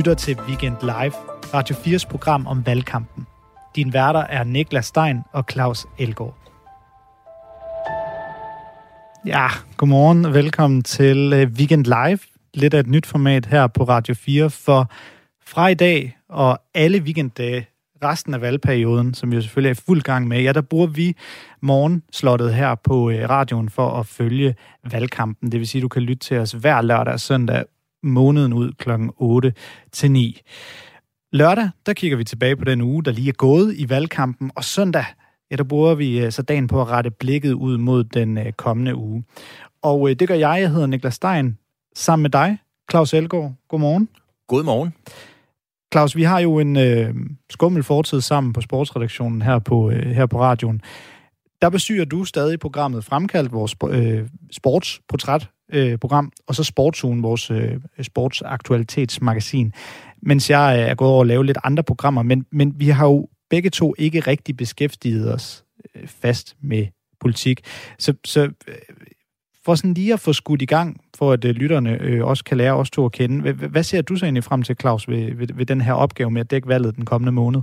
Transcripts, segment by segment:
lytter til Weekend Live, Radio 4's program om valgkampen. Din værter er Niklas Stein og Claus Elgaard. Ja, godmorgen og velkommen til øh, Weekend Live. Lidt af et nyt format her på Radio 4, for fra i dag og alle weekenddage resten af valgperioden, som vi jo selvfølgelig er i fuld gang med, ja, der bruger vi morgenslottet her på øh, radioen for at følge valgkampen. Det vil sige, at du kan lytte til os hver lørdag og søndag måneden ud kl. 8 til 9. Lørdag, der kigger vi tilbage på den uge, der lige er gået i valgkampen, og søndag, ja, der bruger vi øh, så dagen på at rette blikket ud mod den øh, kommende uge. Og det gør jeg, jeg hedder Niklas Stein, sammen med dig, Claus Elgaard. Godmorgen. Godmorgen. Claus, vi har jo en øh, skummel fortid sammen på sportsredaktionen her på, øh, her på radioen. Der bestyrer du stadig programmet Fremkaldt, vores øh, sportsportrætprogram, øh, og så Sportsugen, vores øh, sportsaktualitetsmagasin, mens jeg øh, er gået over at lave lidt andre programmer. Men, men vi har jo begge to ikke rigtig beskæftiget os øh, fast med politik. Så, så øh, for sådan lige at få skudt i gang, for at øh, lytterne øh, også kan lære os to at kende. hvad, hvad ser du så egentlig frem til, Claus, ved, ved, ved den her opgave med at dække valget den kommende måned?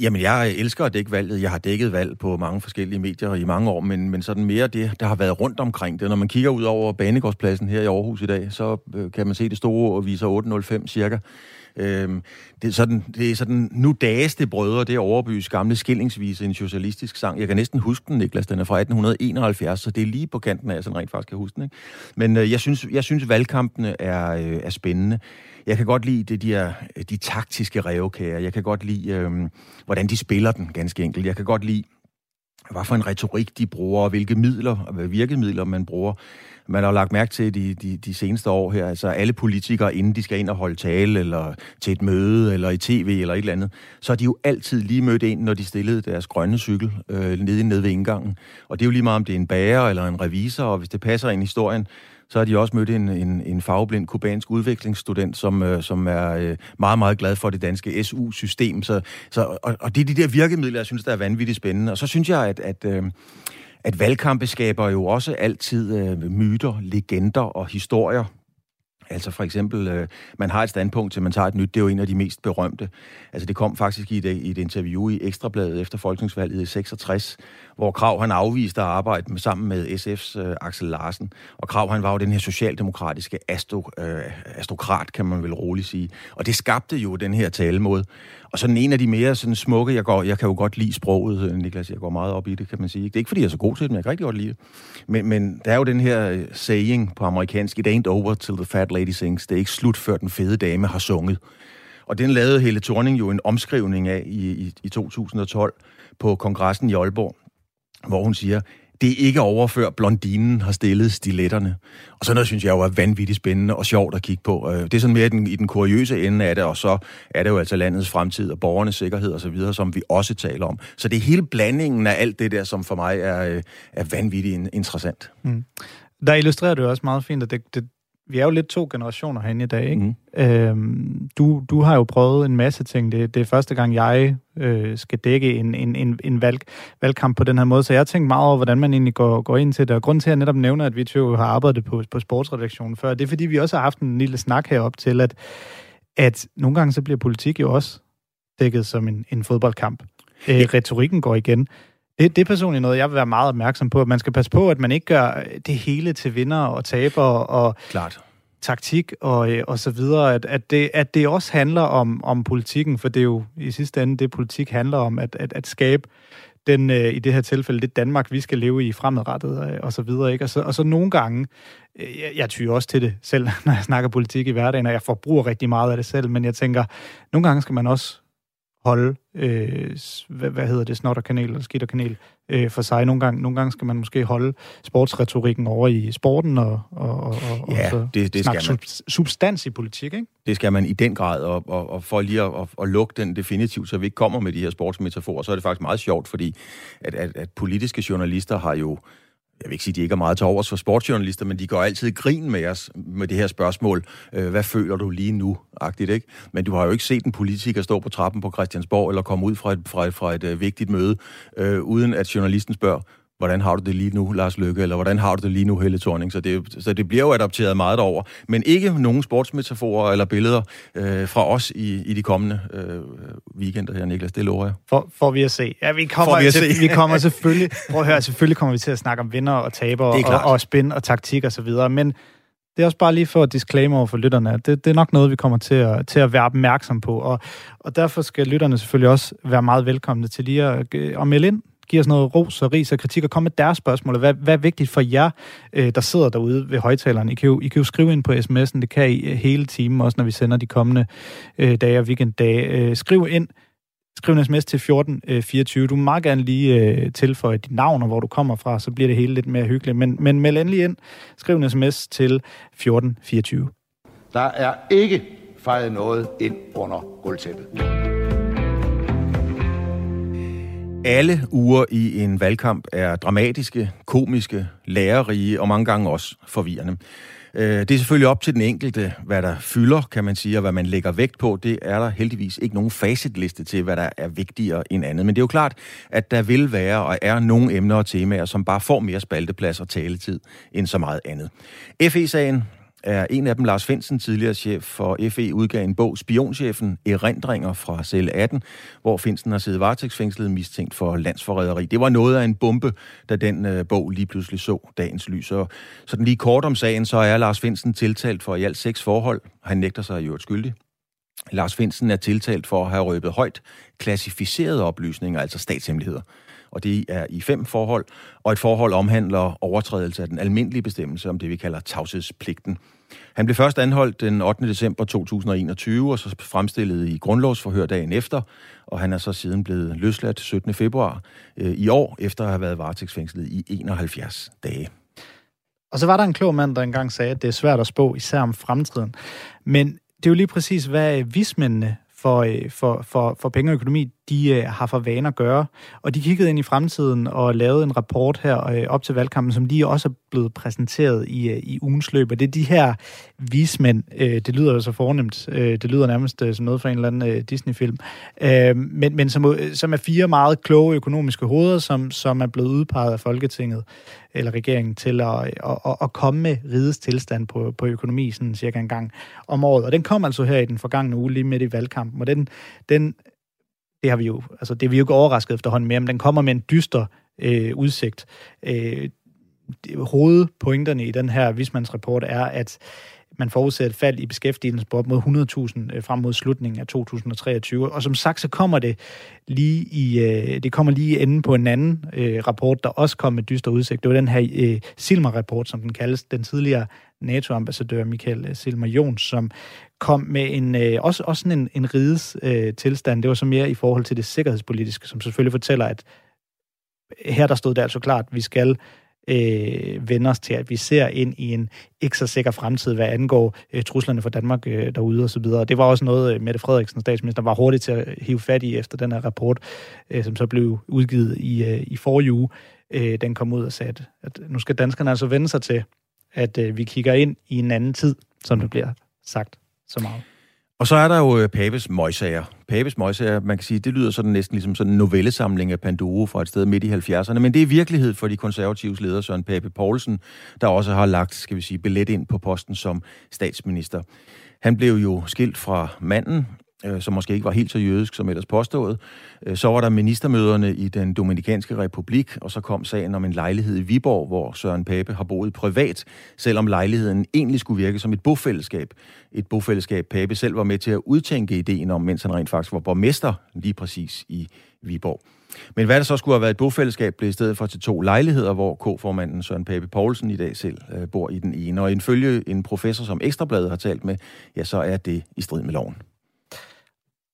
Jamen, jeg elsker at dække valget. Jeg har dækket valg på mange forskellige medier i mange år, men, men sådan mere det, der har været rundt omkring det. Når man kigger ud over Banegårdspladsen her i Aarhus i dag, så øh, kan man se det store og viser 8.05 cirka. Øhm, det, er sådan, det er sådan, nu dageste brødre, det er Overbys gamle skillingsvise, en socialistisk sang. Jeg kan næsten huske den, Niklas, den er fra 1871, så det er lige på kanten af, jeg sådan rent faktisk kan huske den. Ikke? Men øh, jeg, synes, jeg synes, valgkampene er, øh, er spændende. Jeg kan godt lide det, de, er, de taktiske revkager. Jeg kan godt lide, øh, hvordan de spiller den, ganske enkelt. Jeg kan godt lide, hvad for en retorik de bruger, og hvilke midler, og virkemidler man bruger man har lagt mærke til de, de, de seneste år her, altså alle politikere, inden de skal ind og holde tale, eller til et møde, eller i tv, eller et eller andet, så er de jo altid lige mødt ind, når de stillede deres grønne cykel øh, nede, nede ved indgangen. Og det er jo lige meget, om det er en bager eller en revisor, og hvis det passer ind i historien, så har de også mødt en, en, en fagblind kubansk udviklingsstudent, som, øh, som er øh, meget, meget glad for det danske SU-system. Så, så, og, og det er de der virkemidler, jeg synes, der er vanvittigt spændende. Og så synes jeg, at, at øh, at valgkampe skaber jo også altid øh, myter, legender og historier. Altså for eksempel, øh, man har et standpunkt til, man tager et nyt, det er jo en af de mest berømte. Altså det kom faktisk i et, i et interview i Ekstrabladet efter folketingsvalget i 66, hvor Krav han afviste at arbejde med, sammen med SF's øh, Axel Larsen. Og Krav han var jo den her socialdemokratiske astro, øh, astrokrat, kan man vel roligt sige. Og det skabte jo den her talemåde. Og sådan en af de mere sådan smukke, jeg, går, jeg kan jo godt lide sproget, øh, Niklas, jeg går meget op i det, kan man sige. Det er ikke, fordi jeg er så god til det, men jeg kan rigtig godt lide det. Men, men der er jo den her øh, saying på amerikansk, it ain't over till the fat lady sings. Det er ikke slut, før den fede dame har sunget. Og den lavede Helle Thorning jo en omskrivning af i, i, i 2012 på kongressen i Aalborg, hvor hun siger, det er ikke over, før blondinen har stillet stiletterne. Og sådan noget synes jeg jo er vanvittigt spændende og sjovt at kigge på. Øh, det er sådan mere i den, i den kuriøse ende af det, og så er det jo altså landets fremtid og borgernes sikkerhed osv., som vi også taler om. Så det er hele blandingen af alt det der, som for mig er, øh, er vanvittigt interessant. Mm. Der illustrerer du også meget fint, at det, det, vi er jo lidt to generationer herinde i dag, ikke? Mm. Øhm, du, du har jo prøvet en masse ting. Det, det er første gang, jeg øh, skal dække en, en, en, en valg, valgkamp på den her måde, så jeg har tænkt meget over, hvordan man egentlig går, går ind til det. Og grund til, at jeg netop nævner, at vi to har arbejdet på, på sportsredaktionen før, det er, fordi vi også har haft en lille snak herop til, at, at nogle gange så bliver politik jo også dækket som en, en fodboldkamp. Øh, ja. Retorikken går igen. Det, det er personligt noget, jeg vil være meget opmærksom på. At man skal passe på, at man ikke gør det hele til vinder og taber og Klart. taktik og, og så videre. At, at, det, at det også handler om, om politikken, for det er jo i sidste ende det, politik handler om, at, at, at skabe den, øh, i det her tilfælde, det Danmark, vi skal leve i fremadrettet øh, og så videre. Ikke? Og, så, og så nogle gange, øh, jeg, jeg tyrer også til det selv, når jeg snakker politik i hverdagen, og jeg forbruger rigtig meget af det selv, men jeg tænker, nogle gange skal man også holde, øh, hvad, hvad hedder det, snot og kanel eller skidt og kanel øh, for sig. Nogle gange, nogle gange skal man måske holde sportsretorikken over i sporten og, og, og, ja, og så det, det snakke sub, substans i politik, ikke? Det skal man i den grad, og, og, og for lige at, at, at lukke den definitivt, så vi ikke kommer med de her sportsmetaforer, så er det faktisk meget sjovt, fordi at, at, at politiske journalister har jo jeg vil ikke sige, at de ikke er meget til overs for sportsjournalister, men de går altid grin med os med det her spørgsmål. Øh, hvad føler du lige nu? Agtigt, ikke? Men du har jo ikke set en politiker stå på trappen på Christiansborg eller komme ud fra et, fra et, fra et, fra et vigtigt møde, øh, uden at journalisten spørger, hvordan har du det lige nu, Lars Lykke, eller hvordan har du det lige nu, Helle Thorning. Så det, så det bliver jo adopteret meget over. Men ikke nogen sportsmetaforer eller billeder øh, fra os i, i de kommende øh, weekender her, Niklas. Det lover jeg. For, for vi at se. Ja, vi kommer, vi, til, vi kommer selvfølgelig, prøv at høre, selvfølgelig kommer vi til at snakke om vinder og taber og, og spin og taktik og så videre, men det er også bare lige for at disclaimer over for lytterne, det, det er nok noget, vi kommer til at, til at være opmærksom på, og, og derfor skal lytterne selvfølgelig også være meget velkomne til lige at, at melde ind, give os noget ros og ris og kritik, og komme med deres spørgsmål. Hvad, hvad er vigtigt for jer, øh, der sidder derude ved højtaleren? I kan, jo, I kan jo skrive ind på sms'en, det kan I øh, hele timen, også når vi sender de kommende øh, dage og weekenddage. Øh, skriv ind Skriv en sms til 1424. Øh, du må meget gerne lige øh, tilføje dit navn og hvor du kommer fra, så bliver det hele lidt mere hyggeligt. Men, men meld endelig ind. Skriv en sms til 1424. Der er ikke fejret noget ind under gulvtæppet. Alle uger i en valgkamp er dramatiske, komiske, lærerige og mange gange også forvirrende. Øh, det er selvfølgelig op til den enkelte, hvad der fylder, kan man sige, og hvad man lægger vægt på. Det er der heldigvis ikke nogen facitliste til, hvad der er vigtigere end andet. Men det er jo klart, at der vil være og er nogle emner og temaer, som bare får mere spalteplads og taletid end så meget andet. FE-sagen er en af dem, Lars Finsen, tidligere chef for FE, udgav en bog, Spionchefen, Erindringer fra celle 18, hvor Finsen har siddet varetægtsfængslet mistænkt for landsforræderi. Det var noget af en bombe, da den øh, bog lige pludselig så dagens lys. Og sådan lige kort om sagen, så er Lars Finsen tiltalt for i alt seks forhold. Han nægter sig i øvrigt skyldig. Lars Finsen er tiltalt for at have røbet højt klassificerede oplysninger, altså statshemmeligheder og det er i fem forhold, og et forhold omhandler overtrædelse af den almindelige bestemmelse om det, vi kalder tavshedspligten. Han blev først anholdt den 8. december 2021, og så fremstillet i grundlovsforhør dagen efter, og han er så siden blevet løsladt 17. februar øh, i år, efter at have været varetægtsfængslet i 71 dage. Og så var der en klog mand, der engang sagde, at det er svært at spå, især om fremtiden. Men det er jo lige præcis, hvad vismændene for, øh, for, for, for penge og økonomi, de øh, har for vane at gøre. Og de kiggede ind i fremtiden og lavede en rapport her øh, op til valgkampen, som lige også er blevet præsenteret i, øh, i ugens løb. Og det er de her vismænd, øh, det lyder jo så fornemt, øh, det lyder nærmest øh, som noget fra en eller anden øh, Disney-film, øh, men, men som, øh, som er fire meget kloge økonomiske hoveder, som, som er blevet udpeget af Folketinget eller regeringen til at, at, at, at komme med rides tilstand på, på økonomi sådan cirka en gang om året. Og den kom altså her i den forgangne uge lige midt i valgkampen, og den, den det har vi jo, altså det er vi jo ikke overrasket efterhånden med, men den kommer med en dyster øh, udsigt. Øh, hovedpointerne i den her vismandsrapport er, at man forudser et fald i beskæftigelsen på op mod 100.000 øh, frem mod slutningen af 2023. Og som sagt, så kommer det lige i, øh, det kommer lige enden på en anden øh, rapport, der også kom med dyster udsigt. Det var den her Silmar-rapport, som den kaldes, den tidligere NATO-ambassadør Michael øh, Silmer Jons, som kom med en, øh, også, også sådan en, en rides øh, tilstand. Det var så mere i forhold til det sikkerhedspolitiske, som selvfølgelig fortæller, at her der stod det altså klart, at vi skal øh, vende os til, at vi ser ind i en ikke så sikker fremtid, hvad angår øh, truslerne for Danmark øh, derude osv. Det var også noget, øh, Mette Frederiksen, statsminister, var hurtigt til at hive fat i efter den her rapport, øh, som så blev udgivet i, øh, i forrige uge. Øh, den kom ud og sagde, at, at nu skal danskerne altså vende sig til, at øh, vi kigger ind i en anden tid, som det bliver sagt så meget. Og så er der jo øh, Papes møgsager. Papes man kan sige, det lyder sådan næsten ligesom sådan en novellesamling af Panduro fra et sted midt i 70'erne, men det er virkelighed for de konservatives leder Søren Pape Poulsen, der også har lagt, skal vi sige, billet ind på posten som statsminister. Han blev jo skilt fra manden, øh, som måske ikke var helt så jødisk som ellers påstået. Øh, så var der ministermøderne i den Dominikanske Republik, og så kom sagen om en lejlighed i Viborg, hvor Søren Pape har boet privat, selvom lejligheden egentlig skulle virke som et bofællesskab. Et bofællesskab, Pape selv var med til at udtænke ideen om, mens han rent faktisk var borgmester lige præcis i Viborg. Men hvad der så skulle have været et bofællesskab, blev i stedet for til to lejligheder, hvor K-formanden Søren Pape Poulsen i dag selv øh, bor i den ene. Og ifølge en professor, som Ekstrabladet har talt med, ja, så er det i strid med loven.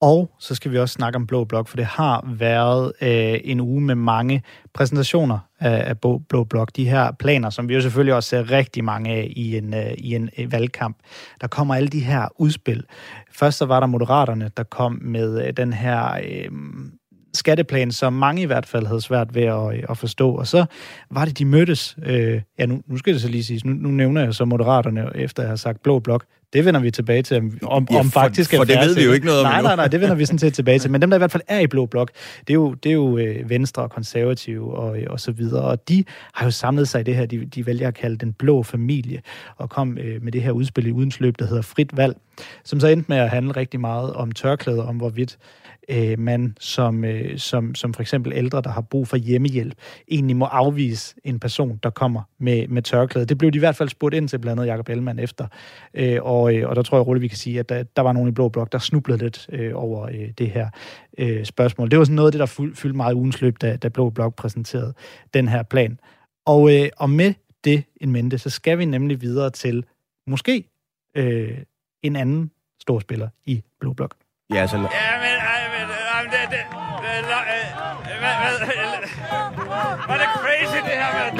Og så skal vi også snakke om Blå Blok, for det har været øh, en uge med mange præsentationer af, af Blå Blok. De her planer, som vi jo selvfølgelig også ser rigtig mange af i en, øh, i en øh, valgkamp. Der kommer alle de her udspil. Først så var der Moderaterne, der kom med øh, den her... Øh, skatteplan, som mange i hvert fald havde svært ved at, at forstå. Og så var det, de mødtes. Øh, ja, nu, nu skal det så lige siges. Nu, nu nævner jeg så Moderaterne, efter jeg har sagt Blå Blok. Det vender vi tilbage til, om, ja, om faktisk for, for det ved vi jo ikke noget om Nej, nej, nej, det vender vi sådan set tilbage til. Men dem, der i hvert fald er i Blå Blok, det er jo, det er jo øh, Venstre og Konservative og, og så videre. Og de har jo samlet sig i det her, de, de vælger at kalde den blå familie, og kom øh, med det her udspil i udensløb, der hedder Frit Valg, som så endte med at handle rigtig meget om tørklæder, om hvorvidt øh, man som, øh, som, som for eksempel ældre, der har brug for hjemmehjælp, egentlig må afvise en person, der kommer med, med tørklæde. Det blev de i hvert fald spurgt ind til blandt andet Jacob Ellemann efter. Øh, og, øh, og der tror jeg roligt, vi kan sige, at der, der var nogen i Blå Blok, der snublede lidt øh, over øh, det her øh, spørgsmål. Det var sådan noget af det, der fyldte meget ugens løb, da, da Blå Blok præsenterede den her plan. Og, øh, og med det en mente, så skal vi nemlig videre til måske øh, en anden stor spiller i Blå Blok. Ja, altså... Jamen, er det crazy, det her, mand?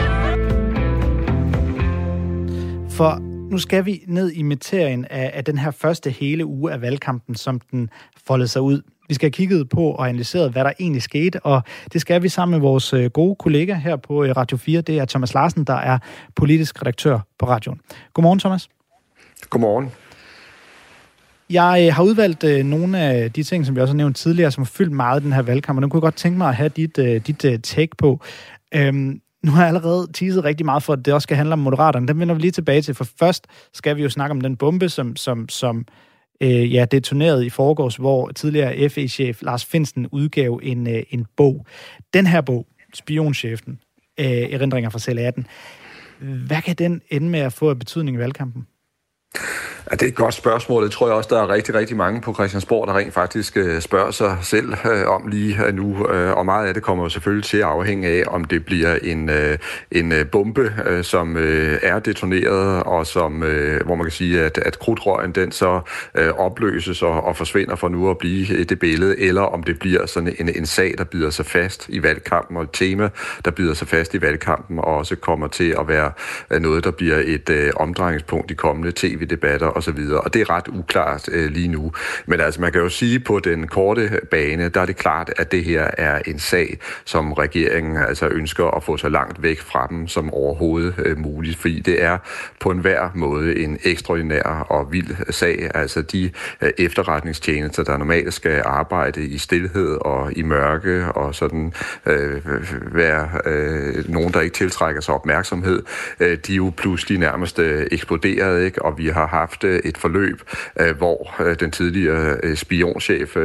For nu skal vi ned i materien af, af den her første hele uge af valgkampen, som den foldede sig ud. Vi skal have kigget på og analyseret, hvad der egentlig skete, og det skal vi sammen med vores øh, gode kollega her på øh, Radio 4. Det er Thomas Larsen, der er politisk redaktør på radioen. Godmorgen, Thomas. Godmorgen. Jeg øh, har udvalgt øh, nogle af de ting, som vi også har nævnt tidligere, som har fyldt meget i den her valgkamp, og nu kunne jeg godt tænke mig at have dit, øh, dit øh, take på. Øhm, nu har jeg allerede teaset rigtig meget for, at det også skal handle om Moderaterne. Den vender vi lige tilbage til, for først skal vi jo snakke om den bombe, som, som, som øh, ja, detonerede i forgårs, hvor tidligere FE-chef Lars Finsten udgav en, øh, en bog. Den her bog, Spionchefen, øh, erindringer fra celle 18, hvad kan den ende med at få af betydning i valgkampen? Ja, det er et godt spørgsmål. Det tror jeg også, der er rigtig, rigtig mange på Christiansborg, der rent faktisk øh, spørger sig selv øh, om lige øh, nu. Og meget af det kommer jo selvfølgelig til at afhænge af, om det bliver en, en bombe, som er detoneret, og som, hvor man kan sige, at, at krudtrøjen den så opløses og, og forsvinder for nu at blive det billede, eller om det bliver sådan en, en sag, der bider sig fast i valgkampen, og et tema, der bider sig fast i valgkampen, og også kommer til at være noget, der bliver et omdrejningspunkt i kommende tv-debatter osv. videre. Og det er ret uklart øh, lige nu. Men altså, man kan jo sige, på den korte bane, der er det klart, at det her er en sag, som regeringen altså ønsker at få så langt væk fra dem som overhovedet øh, muligt. Fordi det er på enhver måde en ekstraordinær og vild sag. Altså de øh, efterretningstjenester, der normalt skal arbejde i stillhed og i mørke og sådan øh, være øh, nogen, der ikke tiltrækker sig opmærksomhed, øh, de er jo pludselig nærmest øh, eksploderet, ikke? og vi har haft Øh, et forløb, øh, hvor øh, den tidligere spionchef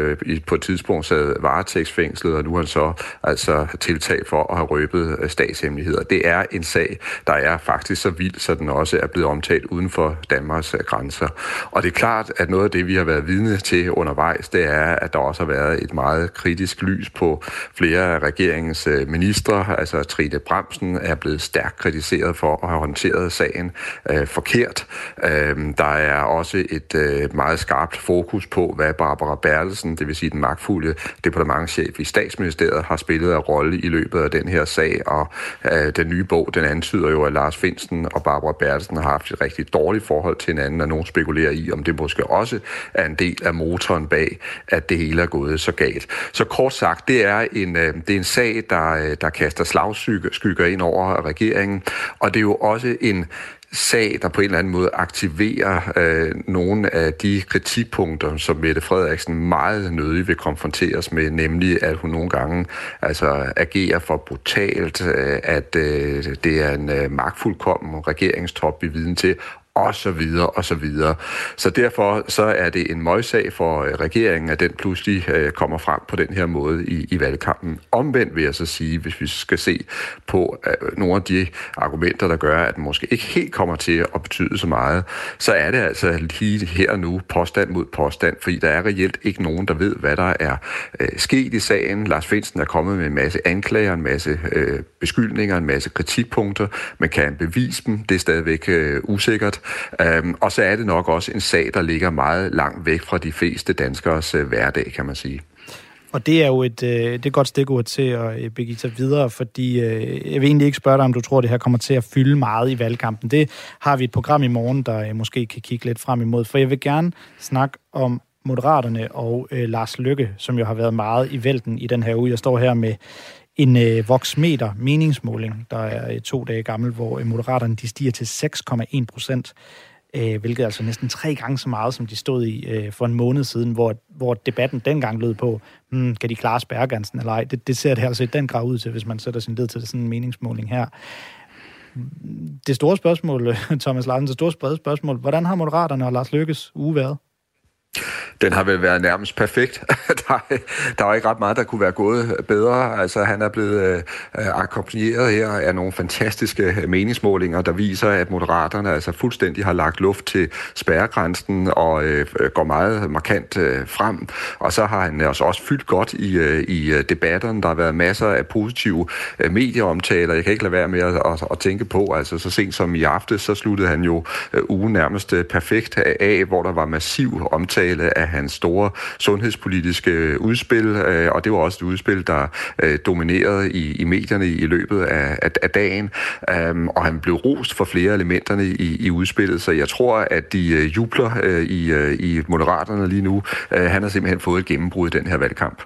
på et tidspunkt sad varetægtsfængslet, og nu er han så altså tiltag for at have røbet statshemmeligheder. Det er en sag, der er faktisk så vild, så den også er blevet omtalt uden for Danmarks grænser. Og det er klart, at noget af det, vi har været vidne til undervejs, det er, at der også har været et meget kritisk lys på flere af regeringens ministre. Altså Trine Bremsen er blevet stærkt kritiseret for at have håndteret sagen øh, forkert. Øh, der er er også et øh, meget skarpt fokus på, hvad Barbara Bertelsen, det vil sige den magtfulde departementchef i statsministeriet, har spillet af rolle i løbet af den her sag, og øh, den nye bog, den antyder jo, at Lars Finsten og Barbara Bertelsen har haft et rigtig dårligt forhold til hinanden, og nogen spekulerer i, om det måske også er en del af motoren bag, at det hele er gået så galt. Så kort sagt, det er en, øh, det er en sag, der, øh, der kaster slagskygger ind over regeringen, og det er jo også en sag, der på en eller anden måde aktiverer øh, nogle af de kritikpunkter, som Mette Frederiksen meget nødig vil konfronteres med, nemlig at hun nogle gange altså, agerer for brutalt, øh, at øh, det er en øh, magtfuldkommen regeringstop, vi viden til, og så videre, og så videre. Så derfor så er det en møgssag for øh, regeringen, at den pludselig øh, kommer frem på den her måde i, i valgkampen. Omvendt vil jeg så sige, hvis vi skal se på øh, nogle af de argumenter, der gør, at den måske ikke helt kommer til at betyde så meget, så er det altså lige her og nu påstand mod påstand, fordi der er reelt ikke nogen, der ved, hvad der er øh, sket i sagen. Lars Finsen er kommet med en masse anklager, en masse øh, beskyldninger, en masse kritikpunkter. Man kan bevise dem, det er stadigvæk øh, usikkert. Øhm, og så er det nok også en sag, der ligger meget langt væk fra de fleste danskers øh, hverdag, kan man sige. Og det er jo et, øh, det er et godt stikord til at begive sig videre, fordi øh, jeg vil egentlig ikke spørge dig, om du tror, det her kommer til at fylde meget i valgkampen. Det har vi et program i morgen, der øh, måske kan kigge lidt frem imod, for jeg vil gerne snakke om Moderaterne og øh, Lars Lykke, som jo har været meget i vælten i den her uge. Jeg står her med en øh, voksmeter meningsmåling, der er øh, to dage gammel, hvor øh, Moderaterne de stiger til 6,1 procent. øh, hvilket er altså næsten tre gange så meget, som de stod i øh, for en måned siden, hvor, hvor debatten dengang lød på, hmm, kan de klare spærregrænsen eller ej? Det, det ser det altså i den grad ud til, hvis man sætter sin led til sådan en meningsmåling her. Det store spørgsmål, Thomas Larsen, det store spørgsmål, hvordan har Moderaterne og Lars Lykkes uge været? Den har vel været nærmest perfekt. der, der var ikke ret meget, der kunne være gået bedre. Altså, han er blevet øh, akkompagneret her af nogle fantastiske meningsmålinger, der viser, at moderaterne altså fuldstændig har lagt luft til spærregrænsen og øh, går meget markant øh, frem. Og så har han altså også fyldt godt i, øh, i øh, debatterne. Der har været masser af positive øh, medieomtaler. Jeg kan ikke lade være med at, at, at tænke på, altså så sent som i aften, så sluttede han jo øh, ugen nærmest øh, perfekt af, hvor der var massiv omtale omtale af hans store sundhedspolitiske øh, udspil, øh, og det var også et udspil, der øh, dominerede i, i medierne i løbet af, af, af dagen, øhm, og han blev rost for flere elementerne i, i udspillet, så jeg tror, at de jubler i, i Moderaterne lige nu. Han har simpelthen fået et gennembrud i den her valgkamp.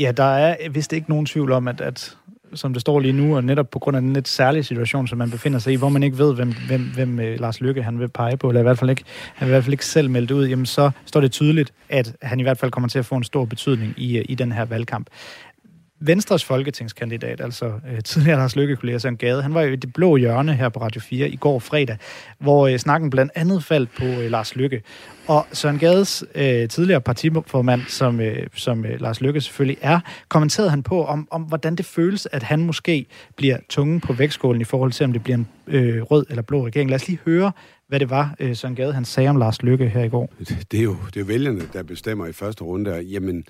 Ja, der er vist ikke nogen tvivl om, at, at som det står lige nu, og netop på grund af den lidt særlige situation, som man befinder sig i, hvor man ikke ved, hvem, hvem, hvem øh, Lars Lykke han vil pege på, eller i hvert fald ikke, han vil i hvert fald ikke selv melde ud, jamen så står det tydeligt, at han i hvert fald kommer til at få en stor betydning i, øh, i den her valgkamp. Venstres folketingskandidat, altså øh, tidligere Lars Lykke kollega Søren Gade, han var jo i det blå hjørne her på Radio 4 i går fredag, hvor øh, snakken blandt andet faldt på øh, Lars Lykke. Og Søren Gades øh, tidligere partiformand, som, øh, som øh, Lars Lykke selvfølgelig er, kommenterede han på, om, om hvordan det føles, at han måske bliver tungen på vægtskålen i forhold til, om det bliver en øh, rød eller blå regering. Lad os lige høre, hvad det var, øh, Søren Gade han sagde om Lars Lykke her i går. Det er jo det er vælgerne, der bestemmer i første runde. Jamen,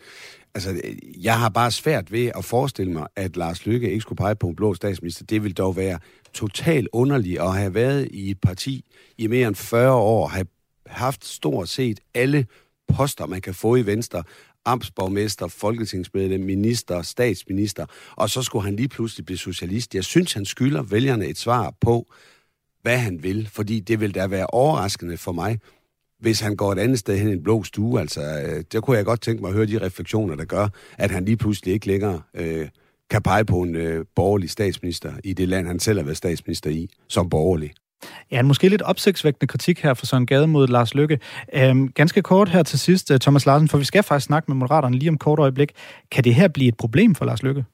Altså, øh, jeg har bare svært ved at forestille mig, at Lars Lykke ikke skulle pege på en blå statsminister. Det vil dog være totalt underligt at have været i et parti i mere end 40 år, have haft stort set alle poster, man kan få i Venstre, amtsborgmester, folketingsmedlem, minister, statsminister, og så skulle han lige pludselig blive socialist. Jeg synes, han skylder vælgerne et svar på, hvad han vil, fordi det vil da være overraskende for mig, hvis han går et andet sted hen i en blå stue. Altså, øh, der kunne jeg godt tænke mig at høre de refleksioner, der gør, at han lige pludselig ikke længere øh, kan pege på en øh, borgerlig statsminister i det land, han selv har været statsminister i, som borgerlig. Ja, en måske lidt opsigtsvækkende kritik her fra Søren Gade mod Lars Lykke. Øhm, ganske kort her til sidst, øh, Thomas Larsen, for vi skal faktisk snakke med Moderaterne lige om kort øjeblik. Kan det her blive et problem for Lars Lykke?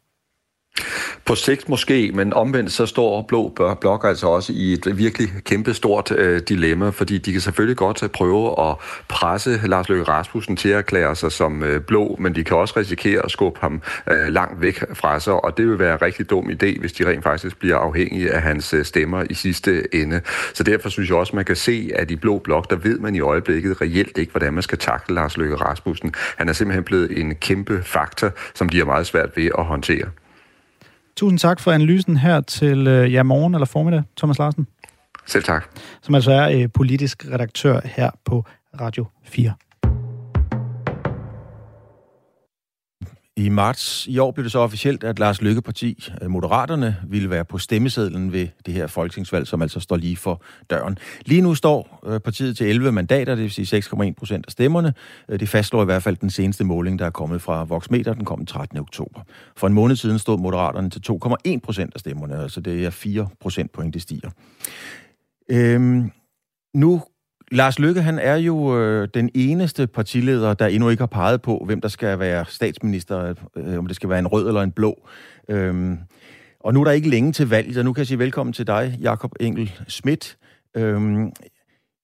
På sigt måske, men omvendt så står Blå Blok altså også i et virkelig kæmpestort øh, dilemma, fordi de kan selvfølgelig godt øh, prøve at presse Lars Løkke Rasmussen til at erklære sig som øh, blå, men de kan også risikere at skubbe ham øh, langt væk fra sig, og det vil være en rigtig dum idé, hvis de rent faktisk bliver afhængige af hans øh, stemmer i sidste ende. Så derfor synes jeg også, man kan se, at i Blå Blok, der ved man i øjeblikket reelt ikke, hvordan man skal takle Lars Løkke Rasmussen. Han er simpelthen blevet en kæmpe faktor, som de har meget svært ved at håndtere. Tusind tak for analysen her til øh, ja, morgen eller formiddag, Thomas Larsen. Selv tak. Som altså er øh, politisk redaktør her på Radio 4. I marts i år blev det så officielt, at Lars Lykke Parti, øh, Moderaterne, ville være på stemmesedlen ved det her folketingsvalg, som altså står lige for døren. Lige nu står øh, partiet til 11 mandater, det vil sige 6,1 procent af stemmerne. Øh, det fastslår i hvert fald den seneste måling, der er kommet fra Voxmeter, den kom den 13. oktober. For en måned siden stod Moderaterne til 2,1 procent af stemmerne, altså det er 4 procentpoint, det stiger. Øhm, nu Lars Lykke, han er jo øh, den eneste partileder, der endnu ikke har peget på, hvem der skal være statsminister, øh, om det skal være en rød eller en blå. Øhm, og nu er der ikke længe til valget, og nu kan jeg sige velkommen til dig, Jakob Engel Schmidt. Øhm,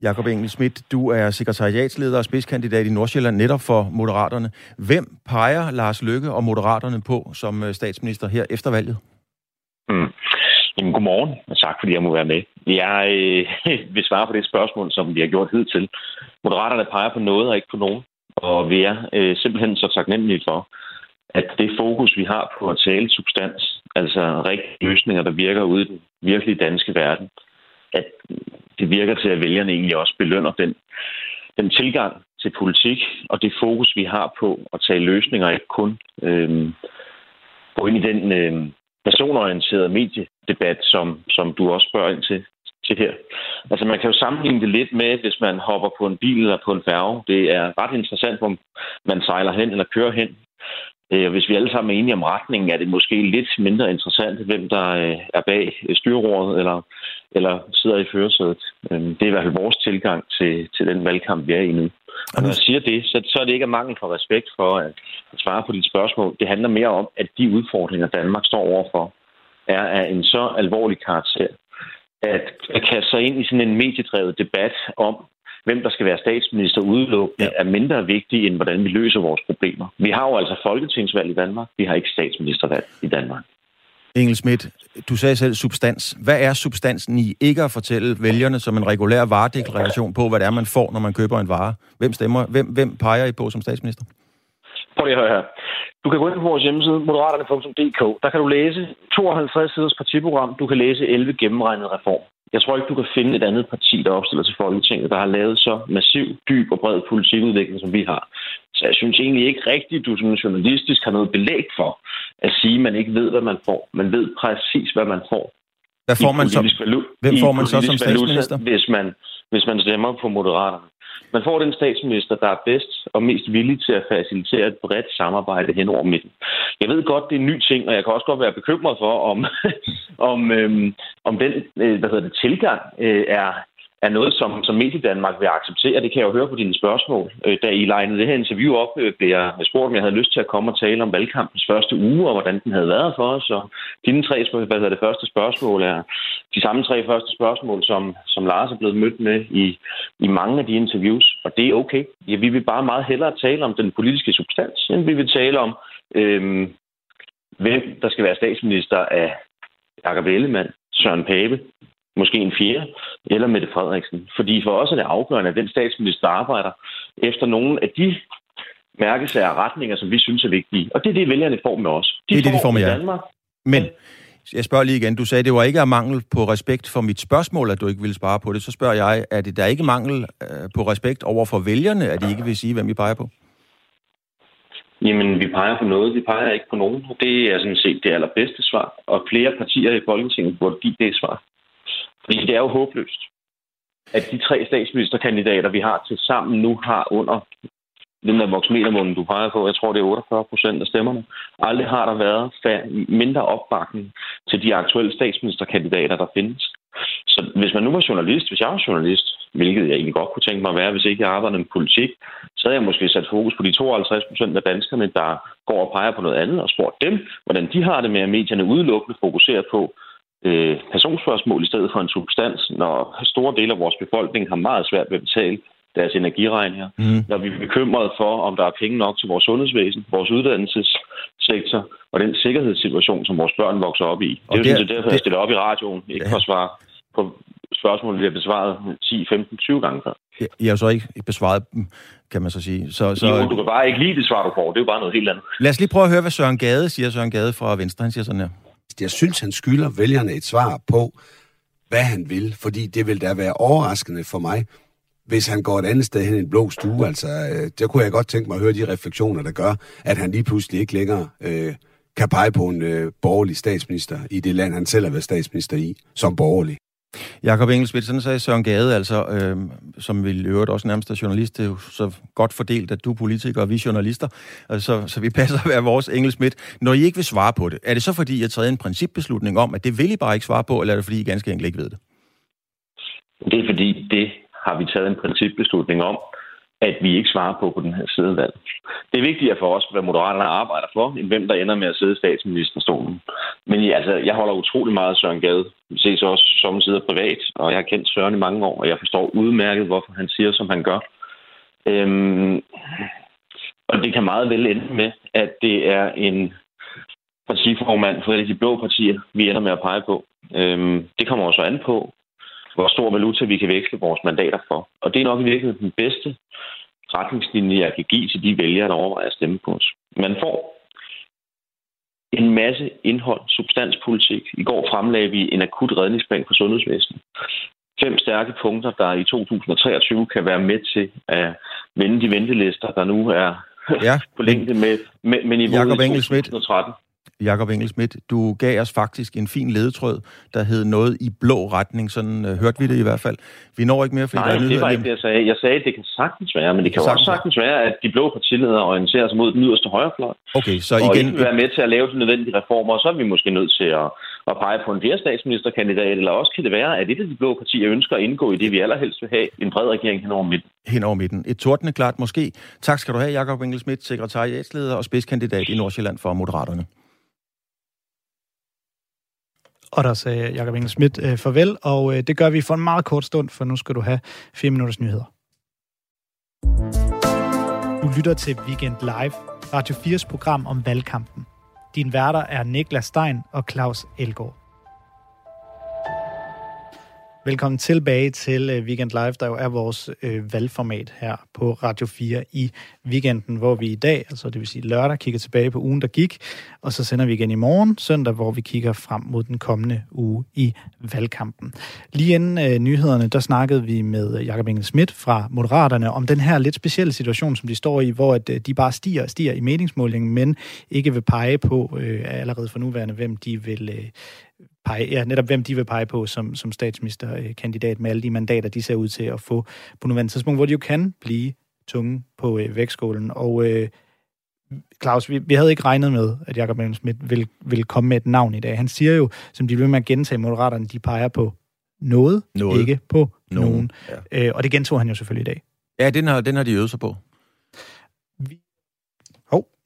Jakob Engel Schmidt, du er sekretariatsleder og spidskandidat i Nordsjælland, netop for Moderaterne. Hvem peger Lars Lykke og Moderaterne på som øh, statsminister her efter valget? Mm. Jamen, godmorgen, og tak fordi jeg må være med. Jeg øh, vil svare på det spørgsmål, som vi har gjort hidtil. Moderaterne peger på noget og ikke på nogen, og vi er øh, simpelthen så taknemmelige for, at det fokus, vi har på at tale substans, altså rigtige løsninger, der virker ude i den virkelige danske verden, at det virker til, at vælgerne egentlig også belønner den, den tilgang til politik, og det fokus, vi har på at tage løsninger, ikke kun øh, gå ind i den øh, personorienteret mediedebat, som, som du også spørger ind til, til her. Altså man kan jo sammenligne det lidt med, hvis man hopper på en bil eller på en færge. Det er ret interessant, hvor man sejler hen eller kører hen. Øh, og hvis vi alle sammen er enige om retningen, er det måske lidt mindre interessant, hvem der øh, er bag styrerådet eller, eller sidder i førersædet. Øh, det er i hvert fald vores tilgang til, til den valgkamp, vi er i nu. Og når jeg siger det, så, så er det ikke af mangel for respekt for at svare på dit spørgsmål. Det handler mere om, at de udfordringer, Danmark står overfor, er af en så alvorlig karakter, at, at kaste sig ind i sådan en mediedrevet debat om, hvem der skal være statsminister udelukkende, ja. er mindre vigtigt, end hvordan vi løser vores problemer. Vi har jo altså folketingsvalg i Danmark. Vi har ikke statsministervalg i Danmark. Engel Schmidt, du sagde selv substans. Hvad er substansen i ikke at fortælle vælgerne som en regulær varedeklaration på, hvad det er, man får, når man køber en vare? Hvem stemmer? Hvem, hvem peger I på som statsminister? Prøv lige at høre her. Du kan gå ind på vores hjemmeside, moderaterne.dk. Der kan du læse 52 siders partiprogram. Du kan læse 11 gennemregnede reformer. Jeg tror ikke, du kan finde et andet parti, der opstiller til Folketinget, der har lavet så massiv, dyb og bred politikudvikling, som vi har. Så jeg synes egentlig ikke rigtigt, du som journalistisk har noget belæg for at sige, at man ikke ved, hvad man får. Man ved præcis, hvad man får. Hvad får man så? Hvem får man så som statsminister? Valuta, hvis man, hvis man stemmer på Moderaterne. Man får den statsminister, der er bedst og mest villig til at facilitere et bredt samarbejde hen over midten. Jeg ved godt, det er en ny ting, og jeg kan også godt være bekymret for, om, om, øhm, om den øh, hvad hedder det, tilgang øh, er, er noget, som, som Mediedanmark vil acceptere. Det kan jeg jo høre på dine spørgsmål. Øh, da I legnede det her interview op, øh, blev jeg spurgt, om jeg havde lyst til at komme og tale om valgkampens første uge, og hvordan den havde været for os. Og dine tre hvad det første spørgsmål er de samme tre første spørgsmål, som, som Lars er blevet mødt med i, i mange af de interviews. Og det er okay. Ja, vi vil bare meget hellere tale om den politiske substans, end vi vil tale om, øhm, hvem der skal være statsminister af Jakob Ellemann, Søren Pape, måske en fjerde, eller Mette Frederiksen. Fordi for os er det afgørende, at den statsminister arbejder efter nogle af de mærkesager og retninger, som vi synes er vigtige. Og det er det, vælgerne får med os. De det er det, de får med jer. Danmark. Men jeg spørger lige igen. Du sagde, det var ikke af mangel på respekt for mit spørgsmål, at du ikke ville spare på det. Så spørger jeg, er det der ikke mangel øh, på respekt over for vælgerne, at de ikke vil sige, hvem vi peger på? Jamen, vi peger på noget, vi peger ikke på nogen. Det er sådan set det allerbedste svar. Og flere partier i Folketinget burde give det svar. Fordi det er jo håbløst, at de tre statsministerkandidater, vi har til sammen nu har under den der voksmetermunden, du peger på, jeg tror, det er 48 procent af stemmerne. Aldrig har der været mindre opbakning til de aktuelle statsministerkandidater, der findes. Så hvis man nu var journalist, hvis jeg var journalist, hvilket jeg egentlig godt kunne tænke mig at være, hvis ikke jeg arbejdede med politik, så havde jeg måske sat fokus på de 52 procent af danskerne, der går og peger på noget andet, og spurgt dem, hvordan de har det med, at medierne udelukkende fokuserer på, øh, personspørgsmål i stedet for en substans, når store dele af vores befolkning har meget svært ved at betale deres energiregninger. Mm. Når vi er bekymrede for, om der er penge nok til vores sundhedsvæsen, vores uddannelsessektor og den sikkerhedssituation, som vores børn vokser op i. Og det er jo det, derfor, jeg stiller op i radioen, ikke ja. for at svare på spørgsmål, har besvaret 10, 15, 20 gange før. Jeg har så ikke besvaret dem, kan man så sige. Så, så... Jo, du kan bare ikke lide det svar, du får. Det er jo bare noget helt andet. Lad os lige prøve at høre, hvad Søren Gade siger. Søren Gade fra Venstre, han siger sådan her. Jeg synes, han skylder vælgerne et svar på, hvad han vil, fordi det vil da være overraskende for mig, hvis han går et andet sted hen i en blå stue. Altså, øh, der kunne jeg godt tænke mig at høre de refleksioner, der gør, at han lige pludselig ikke længere øh, kan pege på en øh, borgerlig statsminister i det land, han selv har været statsminister i, som borgerlig. Jakob Engelsmidt, sådan sagde Søren Gade, altså, øh, som vil øvrigt også nærmest er journalist, det er jo så godt fordelt, at du er politiker og vi er journalister, altså, så vi passer at være vores Engelsmidt. Når I ikke vil svare på det, er det så fordi, I har taget en principbeslutning om, at det vil I bare ikke svare på, eller er det fordi, I ganske enkelt ikke ved det? Det er fordi, det har vi taget en principbeslutning om, at vi ikke svarer på på den her side valg. Det er vigtigere for os, hvad Moderaterne arbejder for, end hvem der ender med at sidde i statsministerstolen. Men altså, jeg holder utrolig meget af Søren Gade. Vi ses også som sidder privat, og jeg har kendt Søren i mange år, og jeg forstår udmærket, hvorfor han siger, som han gør. Øhm, og det kan meget vel ende med, at det er en partiformand for de blå partier, vi ender med at pege på. Øhm, det kommer også an på, hvor stor valuta vi kan veksle vores mandater for. Og det er nok i virkeligheden den bedste retningslinje, jeg kan give til de vælgere, der overvejer at stemme på os. Man får en masse indhold, substanspolitik. I går fremlagde vi en akut redningsplan for sundhedsvæsenet. Fem stærke punkter, der i 2023 kan være med til at vende de ventelister, der nu er ja. på længde med, med, med niveauet Jacob i 2013. Jakob Engelsmidt, du gav os faktisk en fin ledetråd, der hed noget i blå retning. Sådan uh, hørte vi det i hvert fald. Vi når ikke mere, fordi Nej, der er det var ikke det, jeg sagde. Jeg sagde, at det kan sagtens være, men det kan jo også sagtens være, at de blå partiledere orienterer sig mod den yderste højrefløj. Okay, så og igen... ikke vil være med til at lave de nødvendige reformer, og så er vi måske nødt til at, at pege på en fjerde statsministerkandidat, eller også kan det være, at et af de blå partier ønsker at indgå i det, vi allerhelst vil have, en bred regering hen over midten. Hen over midten. Et tordende klart måske. Tak skal du have, Jakob Engelsmidt, sekretariatsleder og spidskandidat i Nordsjælland for Moderaterne. Og der sagde Jakob Engel Schmidt øh, farvel, og øh, det gør vi for en meget kort stund, for nu skal du have fire minutters nyheder. Du lytter til Weekend Live, Radio 4's program om valgkampen. Din værter er Niklas Stein og Claus Elgaard. Velkommen tilbage til øh, Weekend Live, der jo er vores øh, valgformat her på Radio 4 i weekenden, hvor vi i dag, altså det vil sige lørdag, kigger tilbage på ugen, der gik, og så sender vi igen i morgen, søndag, hvor vi kigger frem mod den kommende uge i valgkampen. Lige inden øh, nyhederne, der snakkede vi med øh, Jakob Engel Schmidt fra Moderaterne om den her lidt specielle situation, som de står i, hvor at, øh, de bare stiger og stiger i meningsmålingen, men ikke vil pege på øh, allerede for nuværende, hvem de vil... Øh, pege, ja, netop hvem de vil pege på som, som statsministerkandidat med alle de mandater, de ser ud til at få på nuværende tidspunkt, hvor de jo kan blive tunge på øh, vægtskålen. Og øh, Claus, vi, vi havde ikke regnet med, at Jacob Schmidt vil, vil komme med et navn i dag. Han siger jo, som de vil med at gentage moderaterne, de peger på noget, noget. ikke på nogen. nogen. Ja. Øh, og det gentog han jo selvfølgelig i dag. Ja, den har, den har de øvet sig på.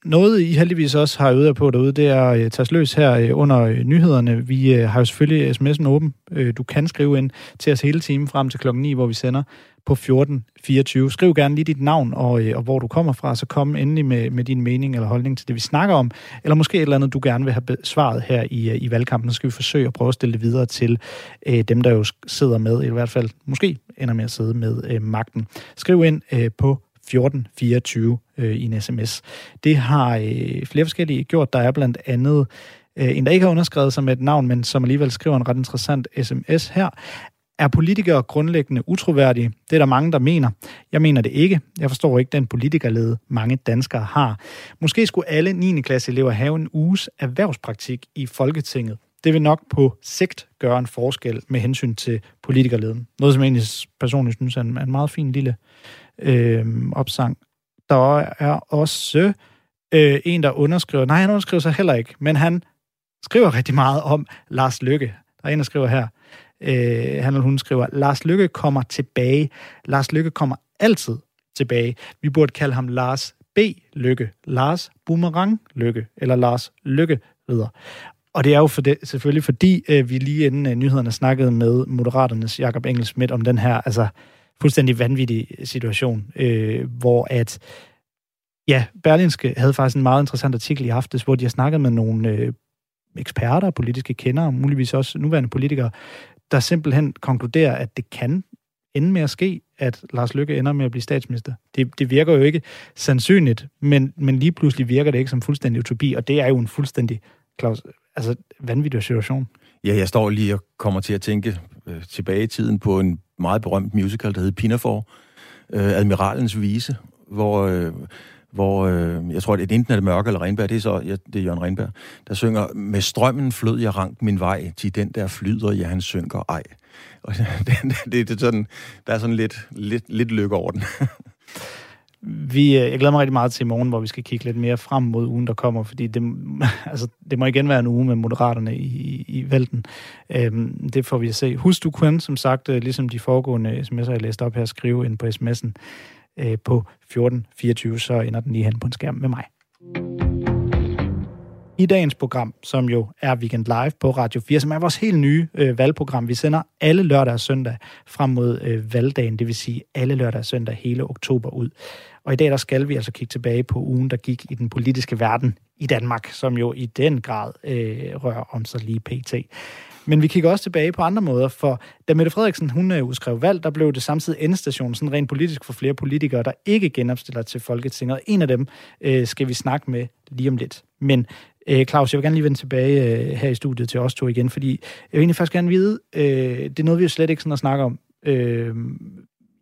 Noget, I heldigvis også har øvet jer på derude, det er øh, at tage løs her øh, under øh, nyhederne. Vi har jo selvfølgelig sms'en åben. Du kan skrive ind til os hele timen frem til klokken 9, hvor vi sender på 1424. Skriv gerne lige dit navn og, og hvor du kommer fra, så kom endelig med, med din mening eller holdning til det, vi snakker om, eller måske et eller andet, du gerne vil have besvaret her i, i valgkampen. Så skal vi forsøge at prøve at stille det videre til øh, dem, der jo sidder med, i hvert fald måske ender med at sidde med øh, magten. Skriv ind øh, på 1424 øh, i en sms. Det har øh, flere forskellige gjort. Der er blandt andet øh, en, der ikke har underskrevet sig med et navn, men som alligevel skriver en ret interessant sms her. Er politikere grundlæggende utroværdige? Det er der mange, der mener. Jeg mener det ikke. Jeg forstår ikke den politikerlede, mange danskere har. Måske skulle alle 9. klasse elever have en uges erhvervspraktik i Folketinget. Det vil nok på sigt gøre en forskel med hensyn til politikerleden. Noget, som jeg egentlig personligt synes er en, en meget fin lille øh, opsang. Der er også øh, en, der underskriver, nej, han underskriver sig heller ikke, men han skriver rigtig meget om Lars Lykke. Der er en, der skriver her, øh, han eller hun skriver, Lars Lykke kommer tilbage. Lars Lykke kommer altid tilbage. Vi burde kalde ham Lars B. Lykke, Lars Boomerang Lykke, eller Lars Lykke videre. Og det er jo for det, selvfølgelig fordi, øh, vi lige inden øh, nyhederne snakkede med Moderaternes Jakob Engelsmidt om den her, altså fuldstændig vanvittig situation, øh, hvor at ja, Berlinske havde faktisk en meget interessant artikel i aftes, hvor de har snakket med nogle øh, eksperter, politiske kendere, muligvis også nuværende politikere, der simpelthen konkluderer, at det kan ende med at ske, at Lars Lykke ender med at blive statsminister. Det, det virker jo ikke sandsynligt, men, men lige pludselig virker det ikke som fuldstændig utopi, og det er jo en fuldstændig Claus, altså, vanvittig situation. Ja, jeg står lige og kommer til at tænke øh, tilbage i tiden på en meget berømt musical, der hed Pinafore, øh, Admiralens Vise, hvor, øh, hvor øh, jeg tror, det er enten er det Mørke eller Renberg, det er så ja, det er Jørgen Renberg, der synger, med strømmen flød jeg rank min vej, til den der flyder, ja, han synker ej. Og det, det, det, er sådan, der er sådan lidt, lidt, lidt lykke over den. Vi, øh, jeg glæder mig rigtig meget til i morgen, hvor vi skal kigge lidt mere frem mod ugen, der kommer, fordi det, altså, det må igen være en uge med moderaterne i, i, vælten. Øhm, det får vi at se. Husk, du kun, som sagt, øh, ligesom de foregående sms'er, jeg læste op her, skrive ind på sms'en øh, på 1424, så ender den lige hen på en skærm med mig. I dagens program, som jo er Weekend Live på Radio 4, som er vores helt nye øh, valgprogram. Vi sender alle lørdag og søndag frem mod øh, valgdagen, det vil sige alle lørdag og søndag hele oktober ud. Og i dag der skal vi altså kigge tilbage på ugen, der gik i den politiske verden i Danmark, som jo i den grad øh, rører om sig lige pt. Men vi kigger også tilbage på andre måder, for da Mette Frederiksen hun øh, udskrev valg, der blev det samtidig endestation, sådan rent politisk for flere politikere, der ikke genopstiller til Folketinget. Og en af dem øh, skal vi snakke med lige om lidt. Men øh, Claus, jeg vil gerne lige vende tilbage øh, her i studiet til os to igen, fordi jeg vil egentlig først gerne vide, øh, det er noget, vi jo slet ikke sådan at snakke om. Øh,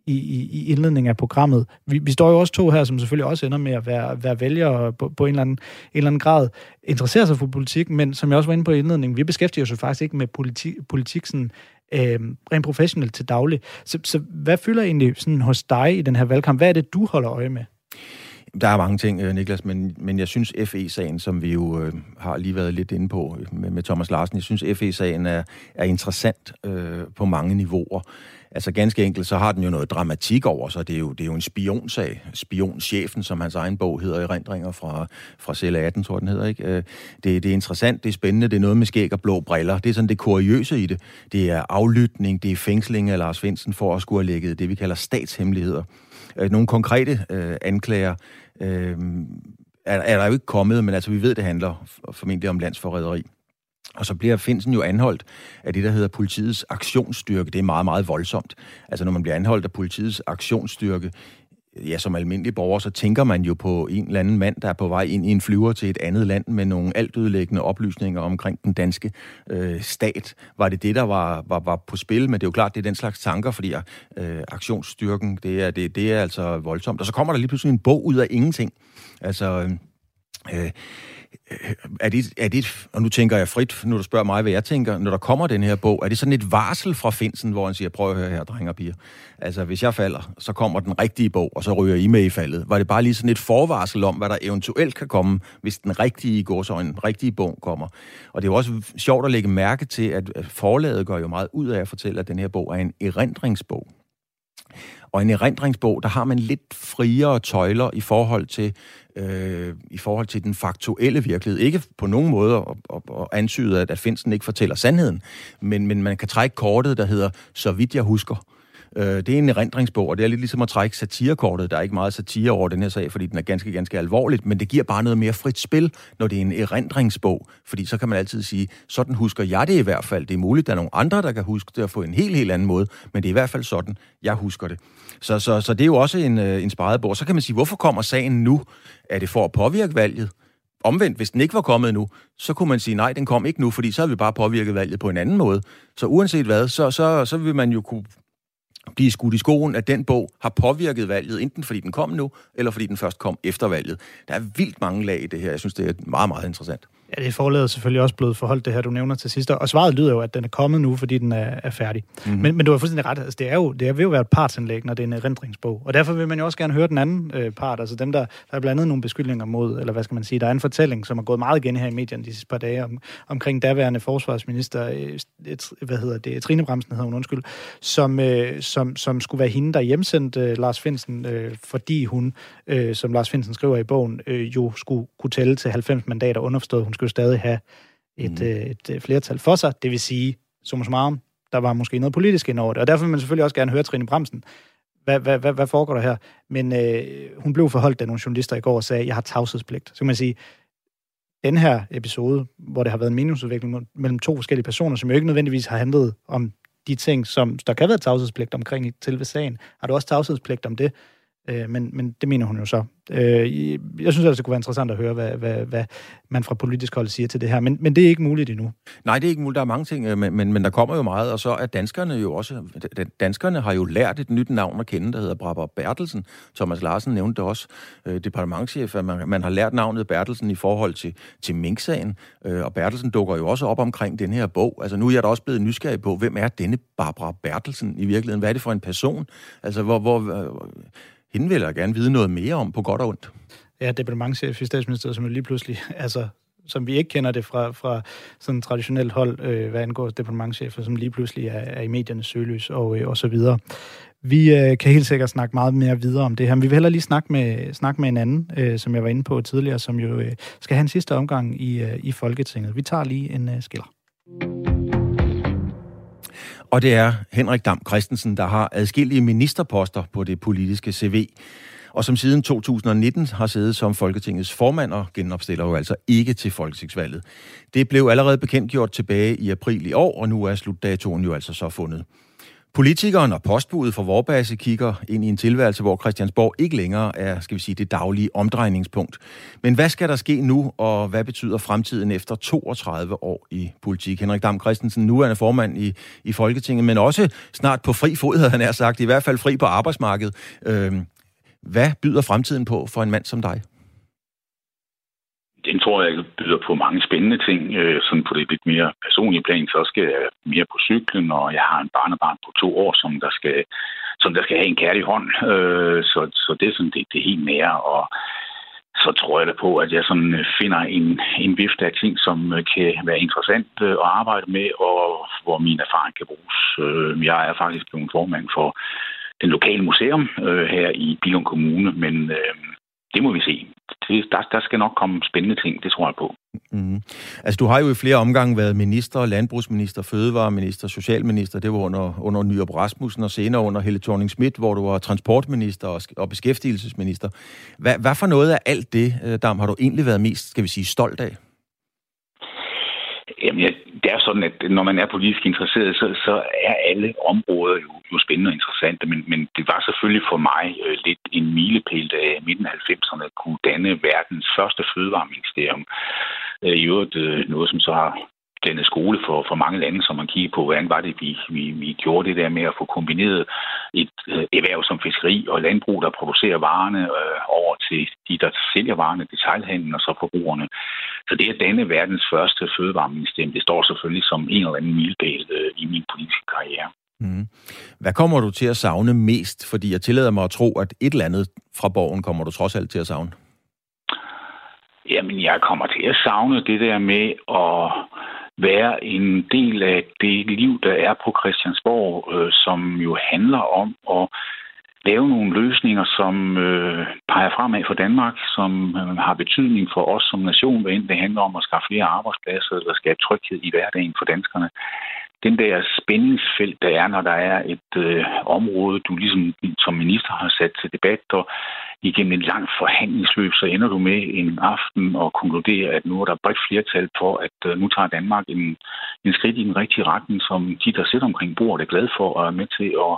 i, i, i indledningen af programmet. Vi, vi står jo også to her, som selvfølgelig også ender med at være, være vælgere på, på en, eller anden, en eller anden grad, interesserer sig for politik, men som jeg også var inde på i indledningen, vi beskæftiger os jo faktisk ikke med politik, politik sådan, øh, rent professionelt til daglig. Så, så hvad fylder egentlig sådan hos dig i den her valgkamp? Hvad er det, du holder øje med? Der er mange ting, øh, Niklas, men, men jeg synes FE-sagen, som vi jo øh, har lige været lidt inde på øh, med, med Thomas Larsen, jeg synes FE-sagen er, er interessant øh, på mange niveauer. Altså ganske enkelt, så har den jo noget dramatik over sig. Det er jo, det er jo en spionsag. Spionchefen, som hans egen bog hedder, erindringer fra, fra celle 18, tror den hedder, ikke? Øh, det, det er interessant, det er spændende, det er noget med skæg og blå briller. Det er sådan det kuriøse i det. Det er aflytning, det er fængsling af Lars Finsen for at skulle have lægget det, vi kalder statshemmeligheder. Øh, nogle konkrete øh, anklager øh, er, er der jo ikke kommet, men altså vi ved, det handler formentlig om landsforræderi. Og så bliver Finsen jo anholdt af det, der hedder politiets aktionsstyrke. Det er meget, meget voldsomt. Altså når man bliver anholdt af politiets aktionsstyrke, ja, som almindelig borger, så tænker man jo på en eller anden mand, der er på vej ind i en flyver til et andet land med nogle altødelæggende oplysninger omkring den danske øh, stat. Var det det, der var, var, var på spil? Men det er jo klart, det er den slags tanker, fordi øh, aktionsstyrken, det er, det, det er altså voldsomt. Og så kommer der lige pludselig en bog ud af ingenting. Altså... Øh, er det, er det, og nu tænker jeg frit, nu du spørger mig, hvad jeg tænker, når der kommer den her bog, er det sådan et varsel fra Finsen, hvor han siger, prøv at høre her, drenge og piger. Altså, hvis jeg falder, så kommer den rigtige bog, og så ryger I med i faldet. Var det bare lige sådan et forvarsel om, hvad der eventuelt kan komme, hvis den rigtige gåsøjne, den rigtige bog kommer? Og det er jo også sjovt at lægge mærke til, at forlaget gør jo meget ud af at fortælle, at den her bog er en erindringsbog. Og en erindringsbog, der har man lidt friere tøjler i forhold til, øh, i forhold til den faktuelle virkelighed. Ikke på nogen måde at, at, at antyde, at, at Finsen ikke fortæller sandheden, men, men man kan trække kortet, der hedder, så vidt jeg husker. Øh, det er en erindringsbog, og det er lidt ligesom at trække satirekortet. Der er ikke meget satire over den her sag, fordi den er ganske, ganske alvorligt, men det giver bare noget mere frit spil, når det er en erindringsbog, fordi så kan man altid sige, sådan husker jeg det i hvert fald. Det er muligt, der er nogle andre, der kan huske det på en helt, helt anden måde, men det er i hvert fald sådan, jeg husker det. Så, så, så det er jo også en, uh, en sparet bog. Så kan man sige, hvorfor kommer sagen nu? Er det for at påvirke valget? Omvendt, hvis den ikke var kommet nu, så kunne man sige, nej, den kom ikke nu, fordi så har vi bare påvirket valget på en anden måde. Så uanset hvad, så, så, så vil man jo kunne blive skudt i skoen, at den bog har påvirket valget, enten fordi den kom nu, eller fordi den først kom efter valget. Der er vildt mange lag i det her. Jeg synes, det er meget, meget interessant. Ja, det er forladet selvfølgelig også blevet forholdt, det her, du nævner til sidst. Og svaret lyder jo, at den er kommet nu, fordi den er, er færdig. Mm-hmm. Men, men du har fuldstændig ret. Altså, det, er jo, det vil jo være et partsanlæg, når det er en erindringsbog. Og derfor vil man jo også gerne høre den anden øh, part. Altså dem, der, der er blandt andet nogle beskyldninger mod, eller hvad skal man sige, der er en fortælling, som er gået meget igen her i medierne de sidste par dage, om, omkring daværende forsvarsminister, øh, et, hvad hedder det, Trine Bremsen hedder hun, undskyld, som, øh, som, som skulle være hende, der hjemsendte øh, Lars Finsen, øh, fordi hun, øh, som Lars Finsen skriver i bogen, øh, jo skulle kunne tælle til 90 mandater underforstået. Hun skulle stadig have et, mm. et, et flertal for sig. Det vil sige, som summarum, der var måske noget politisk ind over det. Og derfor vil man selvfølgelig også gerne høre Trine Bremsen. Hvad, hvad, hvad, hvad foregår der her? Men øh, hun blev forholdt af nogle journalister i går og sagde, jeg har tavshedspligt. Så kan man sige, den her episode, hvor det har været en meningsudvikling mellem to forskellige personer, som jo ikke nødvendigvis har handlet om de ting, som der kan være tavshedspligt omkring i selve sagen. Har du også tavshedspligt om det? Øh, men, men det mener hun jo så. Øh, jeg synes altså, det kunne være interessant at høre, hvad, hvad, hvad man fra politisk hold siger til det her, men, men det er ikke muligt endnu. Nej, det er ikke muligt. Der er mange ting, øh, men, men, men der kommer jo meget, og så er danskerne jo også... Danskerne har jo lært et nyt navn at kende, der hedder Brabber Bertelsen. Thomas Larsen nævnte det også, øh, departementchef, at man, man har lært navnet Bertelsen i forhold til, til Mink-sagen, øh, og Bertelsen dukker jo også op omkring den her bog. Altså nu er jeg da også blevet nysgerrig på, hvem er denne Barbara Bertelsen i virkeligheden? Hvad er det for en person? Altså, hvor... hvor øh, hende vil jeg gerne vide noget mere om, på godt og ondt. Ja, departementchef i statsministeriet, som jo lige pludselig, altså som vi ikke kender det fra, fra sådan traditionelt hold, øh, hvad angår departementchefer, som lige pludselig er, er i mediernes søgelys og, øh, og så videre. Vi øh, kan helt sikkert snakke meget mere videre om det her, men vi vil hellere lige snakke med, snakke med en anden, øh, som jeg var inde på tidligere, som jo øh, skal have en sidste omgang i, øh, i Folketinget. Vi tager lige en øh, skiller. Og det er Henrik Dam Christensen, der har adskillige ministerposter på det politiske CV, og som siden 2019 har siddet som Folketingets formand og genopstiller jo altså ikke til folketingsvalget. Det blev allerede bekendtgjort tilbage i april i år, og nu er slutdatoen jo altså så fundet. Politikeren og postbudet for Vorbasse kigger ind i en tilværelse, hvor Christiansborg ikke længere er, skal vi sige, det daglige omdrejningspunkt. Men hvad skal der ske nu, og hvad betyder fremtiden efter 32 år i politik? Henrik Dam Christensen, nu er formand i, i Folketinget, men også snart på fri fod, havde han er sagt, i hvert fald fri på arbejdsmarkedet. Øh, hvad byder fremtiden på for en mand som dig? Den tror jeg byder på mange spændende ting. Øh, sådan på det lidt mere personlige plan, så skal jeg mere på cyklen, og jeg har en barnebarn på to år, som der skal, som der skal have en kærlig hånd. Øh, så, så det er sådan det, det er helt nære, og så tror jeg da på, at jeg sådan finder en, en vift af ting, som øh, kan være interessant øh, at arbejde med, og hvor min erfaring kan bruges. Øh, jeg er faktisk blevet formand for den lokale museum her i Bilund Kommune, men det må vi se. Der, der skal nok komme spændende ting, det tror jeg på. Mm. Altså, du har jo i flere omgange været minister, landbrugsminister, fødevareminister, socialminister. Det var under, under Nyrup Rasmussen, og senere under Helle thorning Schmidt, hvor du var transportminister og, og beskæftigelsesminister. Hvad, hvad for noget af alt det, øh, Dam, har du egentlig været mest, skal vi sige, stolt af? Jamen, ja, det er sådan, at når man er politisk interesseret, så, så er alle områder jo, jo spændende og interessante, men, men det var selvfølgelig for mig øh, lidt en milepæl, da i midten af 90'erne kunne danne verdens første fødevareministerium. Øh, I øvrigt øh, noget, som så har dannet skole for, for mange lande, som man kigger på, hvordan var det, vi, vi, vi gjorde det der med at få kombineret et øh, erhverv som fiskeri og landbrug, der producerer varerne øh, over til de, der sælger varerne, detaljhandlen og så forbrugerne. Så det at danne verdens første fødevareministerium, det står selvfølgelig som en eller anden milepæl øh, i min politiske karriere. Mm. Hvad kommer du til at savne mest? Fordi jeg tillader mig at tro, at et eller andet fra borgen kommer du trods alt til at savne. Jamen, jeg kommer til at savne det der med at være en del af det liv, der er på Christiansborg, øh, som jo handler om at lave nogle løsninger, som øh, peger fremad for Danmark, som øh, har betydning for os som nation, hvad enten det handler om at skaffe flere arbejdspladser eller skabe tryghed i hverdagen for danskerne. Den der spændingsfelt, der er, når der er et øh, område, du ligesom som minister har sat til debat, og igennem et langt forhandlingsløb, så ender du med en aften og konkluderer, at nu er der bredt flertal for, at øh, nu tager Danmark en, en skridt i den rigtige retning, som de, der sidder omkring bordet, er glade for og er med til at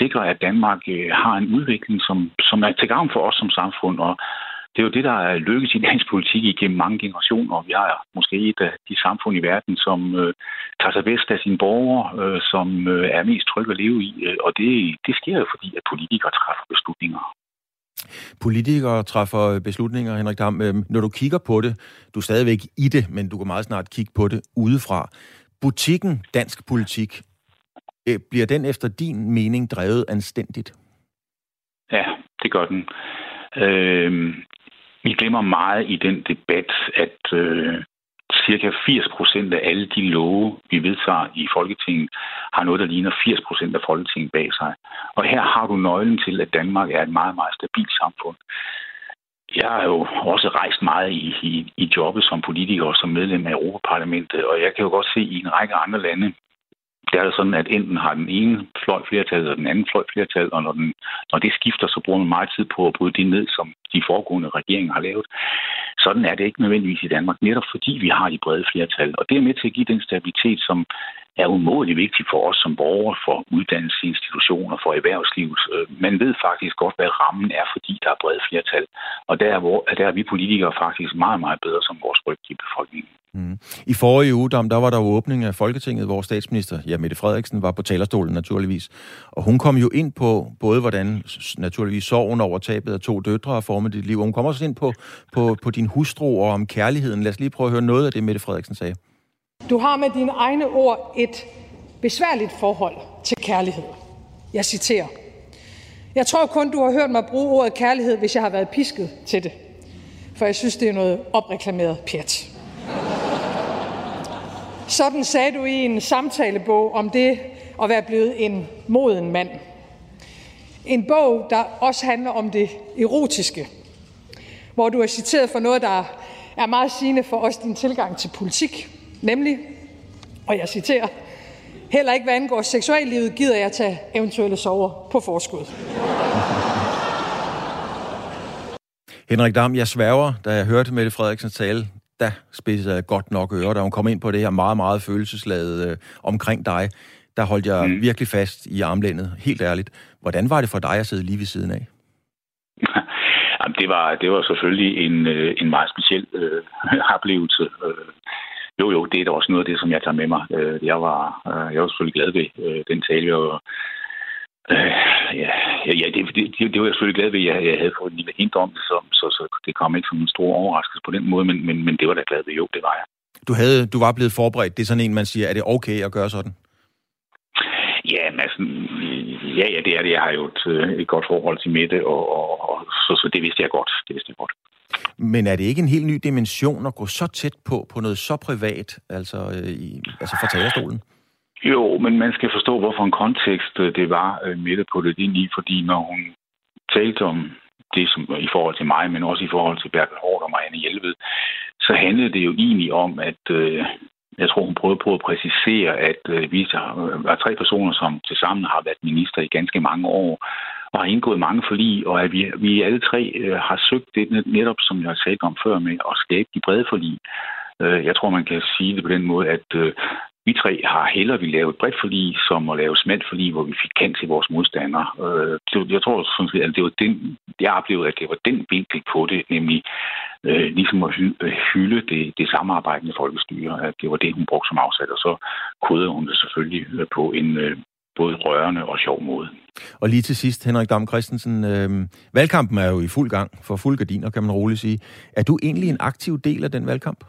sikre, at Danmark øh, har en udvikling, som, som er til gavn for os som samfund. Og det er jo det, der er lykkes i dansk politik igennem mange generationer. Vi har måske et af de samfund i verden, som øh, tager sig bedst af sine borgere, øh, som øh, er mest trygge at leve i. Øh, og det, det sker jo, fordi at politikere træffer beslutninger. Politikere træffer beslutninger, Henrik Dam. Øhm, når du kigger på det, du er stadigvæk i det, men du kan meget snart kigge på det udefra. Butikken dansk politik, øh, bliver den efter din mening drevet anstændigt? Ja, det gør den. Øh, vi glemmer meget i den debat, at øh, cirka 80 procent af alle de love, vi vedtager i Folketinget, har noget, der ligner 80 procent af Folketinget bag sig. Og her har du nøglen til, at Danmark er et meget, meget stabilt samfund. Jeg har jo også rejst meget i, i, i jobbet som politiker og som medlem af Europaparlamentet, og jeg kan jo godt se i en række andre lande, der er det sådan, at enten har den ene fløj flertal, eller den anden fløj flertal, og når, den, når det skifter, så bruger man meget tid på at bryde det ned, som de foregående regeringer har lavet. Sådan er det ikke nødvendigvis i Danmark, netop fordi vi har de brede flertal. Og det er med til at give den stabilitet, som er umådelig vigtig for os som borgere, for uddannelsesinstitutioner, for erhvervslivet. Øh, man ved faktisk godt, hvad rammen er, fordi der er brede flertal. Og der er, hvor, der er vi politikere faktisk meget, meget bedre som vores ryg i befolkningen. Mm. I forrige uge, der var der åbning af Folketinget, hvor statsminister, ja, Mette Frederiksen, var på talerstolen naturligvis. Og hun kom jo ind på både, hvordan naturligvis sorgen over tabet af to døtre har formet dit liv. Og hun kom også ind på, på, på din hustru og om kærligheden. Lad os lige prøve at høre noget af det, Mette Frederiksen sagde. Du har med dine egne ord et besværligt forhold til kærlighed. Jeg citerer. Jeg tror kun, du har hørt mig bruge ordet kærlighed, hvis jeg har været pisket til det. For jeg synes, det er noget opreklameret pjat. Sådan sagde du i en samtalebog om det at være blevet en moden mand. En bog, der også handler om det erotiske, hvor du er citeret for noget, der er meget sigende for os din tilgang til politik, nemlig, og jeg citerer, heller ikke hvad angår seksuallivet, gider jeg tage eventuelle sover på forskud. Henrik Dam, jeg sværger, da jeg hørte Mette Frederiksen tale, der spidsede jeg godt nok øre, da hun kom ind på det her meget, meget følelsesladede øh, omkring dig. der holdt jeg mm. virkelig fast i armlænet, helt ærligt. Hvordan var det for dig at sidde lige ved siden af? Jamen, det var, det var selvfølgelig en, øh, en meget speciel øh, oplevelse. Øh, jo, jo, det er da også noget af det, som jeg tager med mig. Øh, jeg, var, øh, jeg var selvfølgelig glad ved øh, den tale, jeg var, øh, ja, ja det, det, det, var jeg selvfølgelig glad ved. Jeg, jeg havde fået en lille hint om det, så, så, så det kom ikke som en stor overraskelse på den måde, men, men, men det var da glad ved. Jo, det var jeg. Du, havde, du var blevet forberedt. Det er sådan en, man siger, er det okay at gøre sådan? Ja, altså, ja, ja, det er det. Jeg har jo et, øh, et godt forhold til Mette, og, og, og så, så det vidste jeg godt. Det vidste jeg godt. Men er det ikke en helt ny dimension at gå så tæt på, på noget så privat, altså, øh, i, altså fra talerstolen? Jo, men man skal forstå, hvorfor en kontekst øh, det var øh, Mette på det ind i, fordi når hun talte om det som, øh, i forhold til mig, men også i forhold til Bertel Hård og Marianne Hjelved, så handlede det jo egentlig om, at øh, jeg tror, hun prøvede på at præcisere, at øh, vi er tre personer, som tilsammen har været minister i ganske mange år, og har indgået mange forlig, og at vi, vi alle tre øh, har søgt det netop, som jeg har talt om før, med at skabe de brede forlig. Øh, jeg tror, man kan sige det på den måde, at vi tre har hellere vi lave et bredt forlig, som at lave smalt forlig, hvor vi fik kendt til vores modstandere. Øh, jeg tror sådan set, at det var den, jeg oplevede, at det var den vinkel på det, nemlig øh, ligesom at øh, hylde det, det samarbejdende folkestyre, at det var det, hun brugte som afsat, og så kodede hun det selvfølgelig øh, på en øh, både rørende og sjov måde. Og lige til sidst, Henrik Dam Christensen, øh, valgkampen er jo i fuld gang, for fuld gardiner, kan man roligt sige. Er du egentlig en aktiv del af den valgkamp?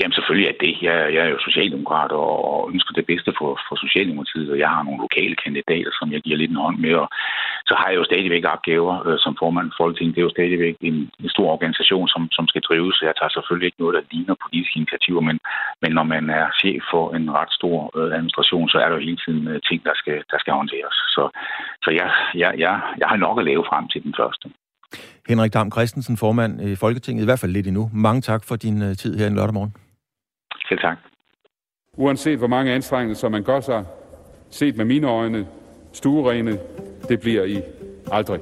Jamen selvfølgelig er det. Jeg, jeg er jo socialdemokrat og ønsker det bedste for, for Socialdemokratiet, og jeg har nogle lokale kandidater, som jeg giver lidt en hånd med. Og så har jeg jo stadigvæk opgaver øh, som formand for Folketinget. Det er jo stadigvæk en, en stor organisation, som, som skal drives. Jeg tager selvfølgelig ikke noget, der ligner politiske initiativer, men, men når man er chef for en ret stor øh, administration, så er der jo hele tiden øh, ting, der skal, der skal håndteres. Så, så jeg, jeg, jeg, jeg har nok at lave frem til den første. Henrik Dam Christensen, formand i Folketinget, i hvert fald lidt endnu. Mange tak for din øh, tid her en lørdag morgen. Selv tak. Uanset hvor mange anstrengelser man gør sig, set med mine øjne, stuerene, det bliver I aldrig.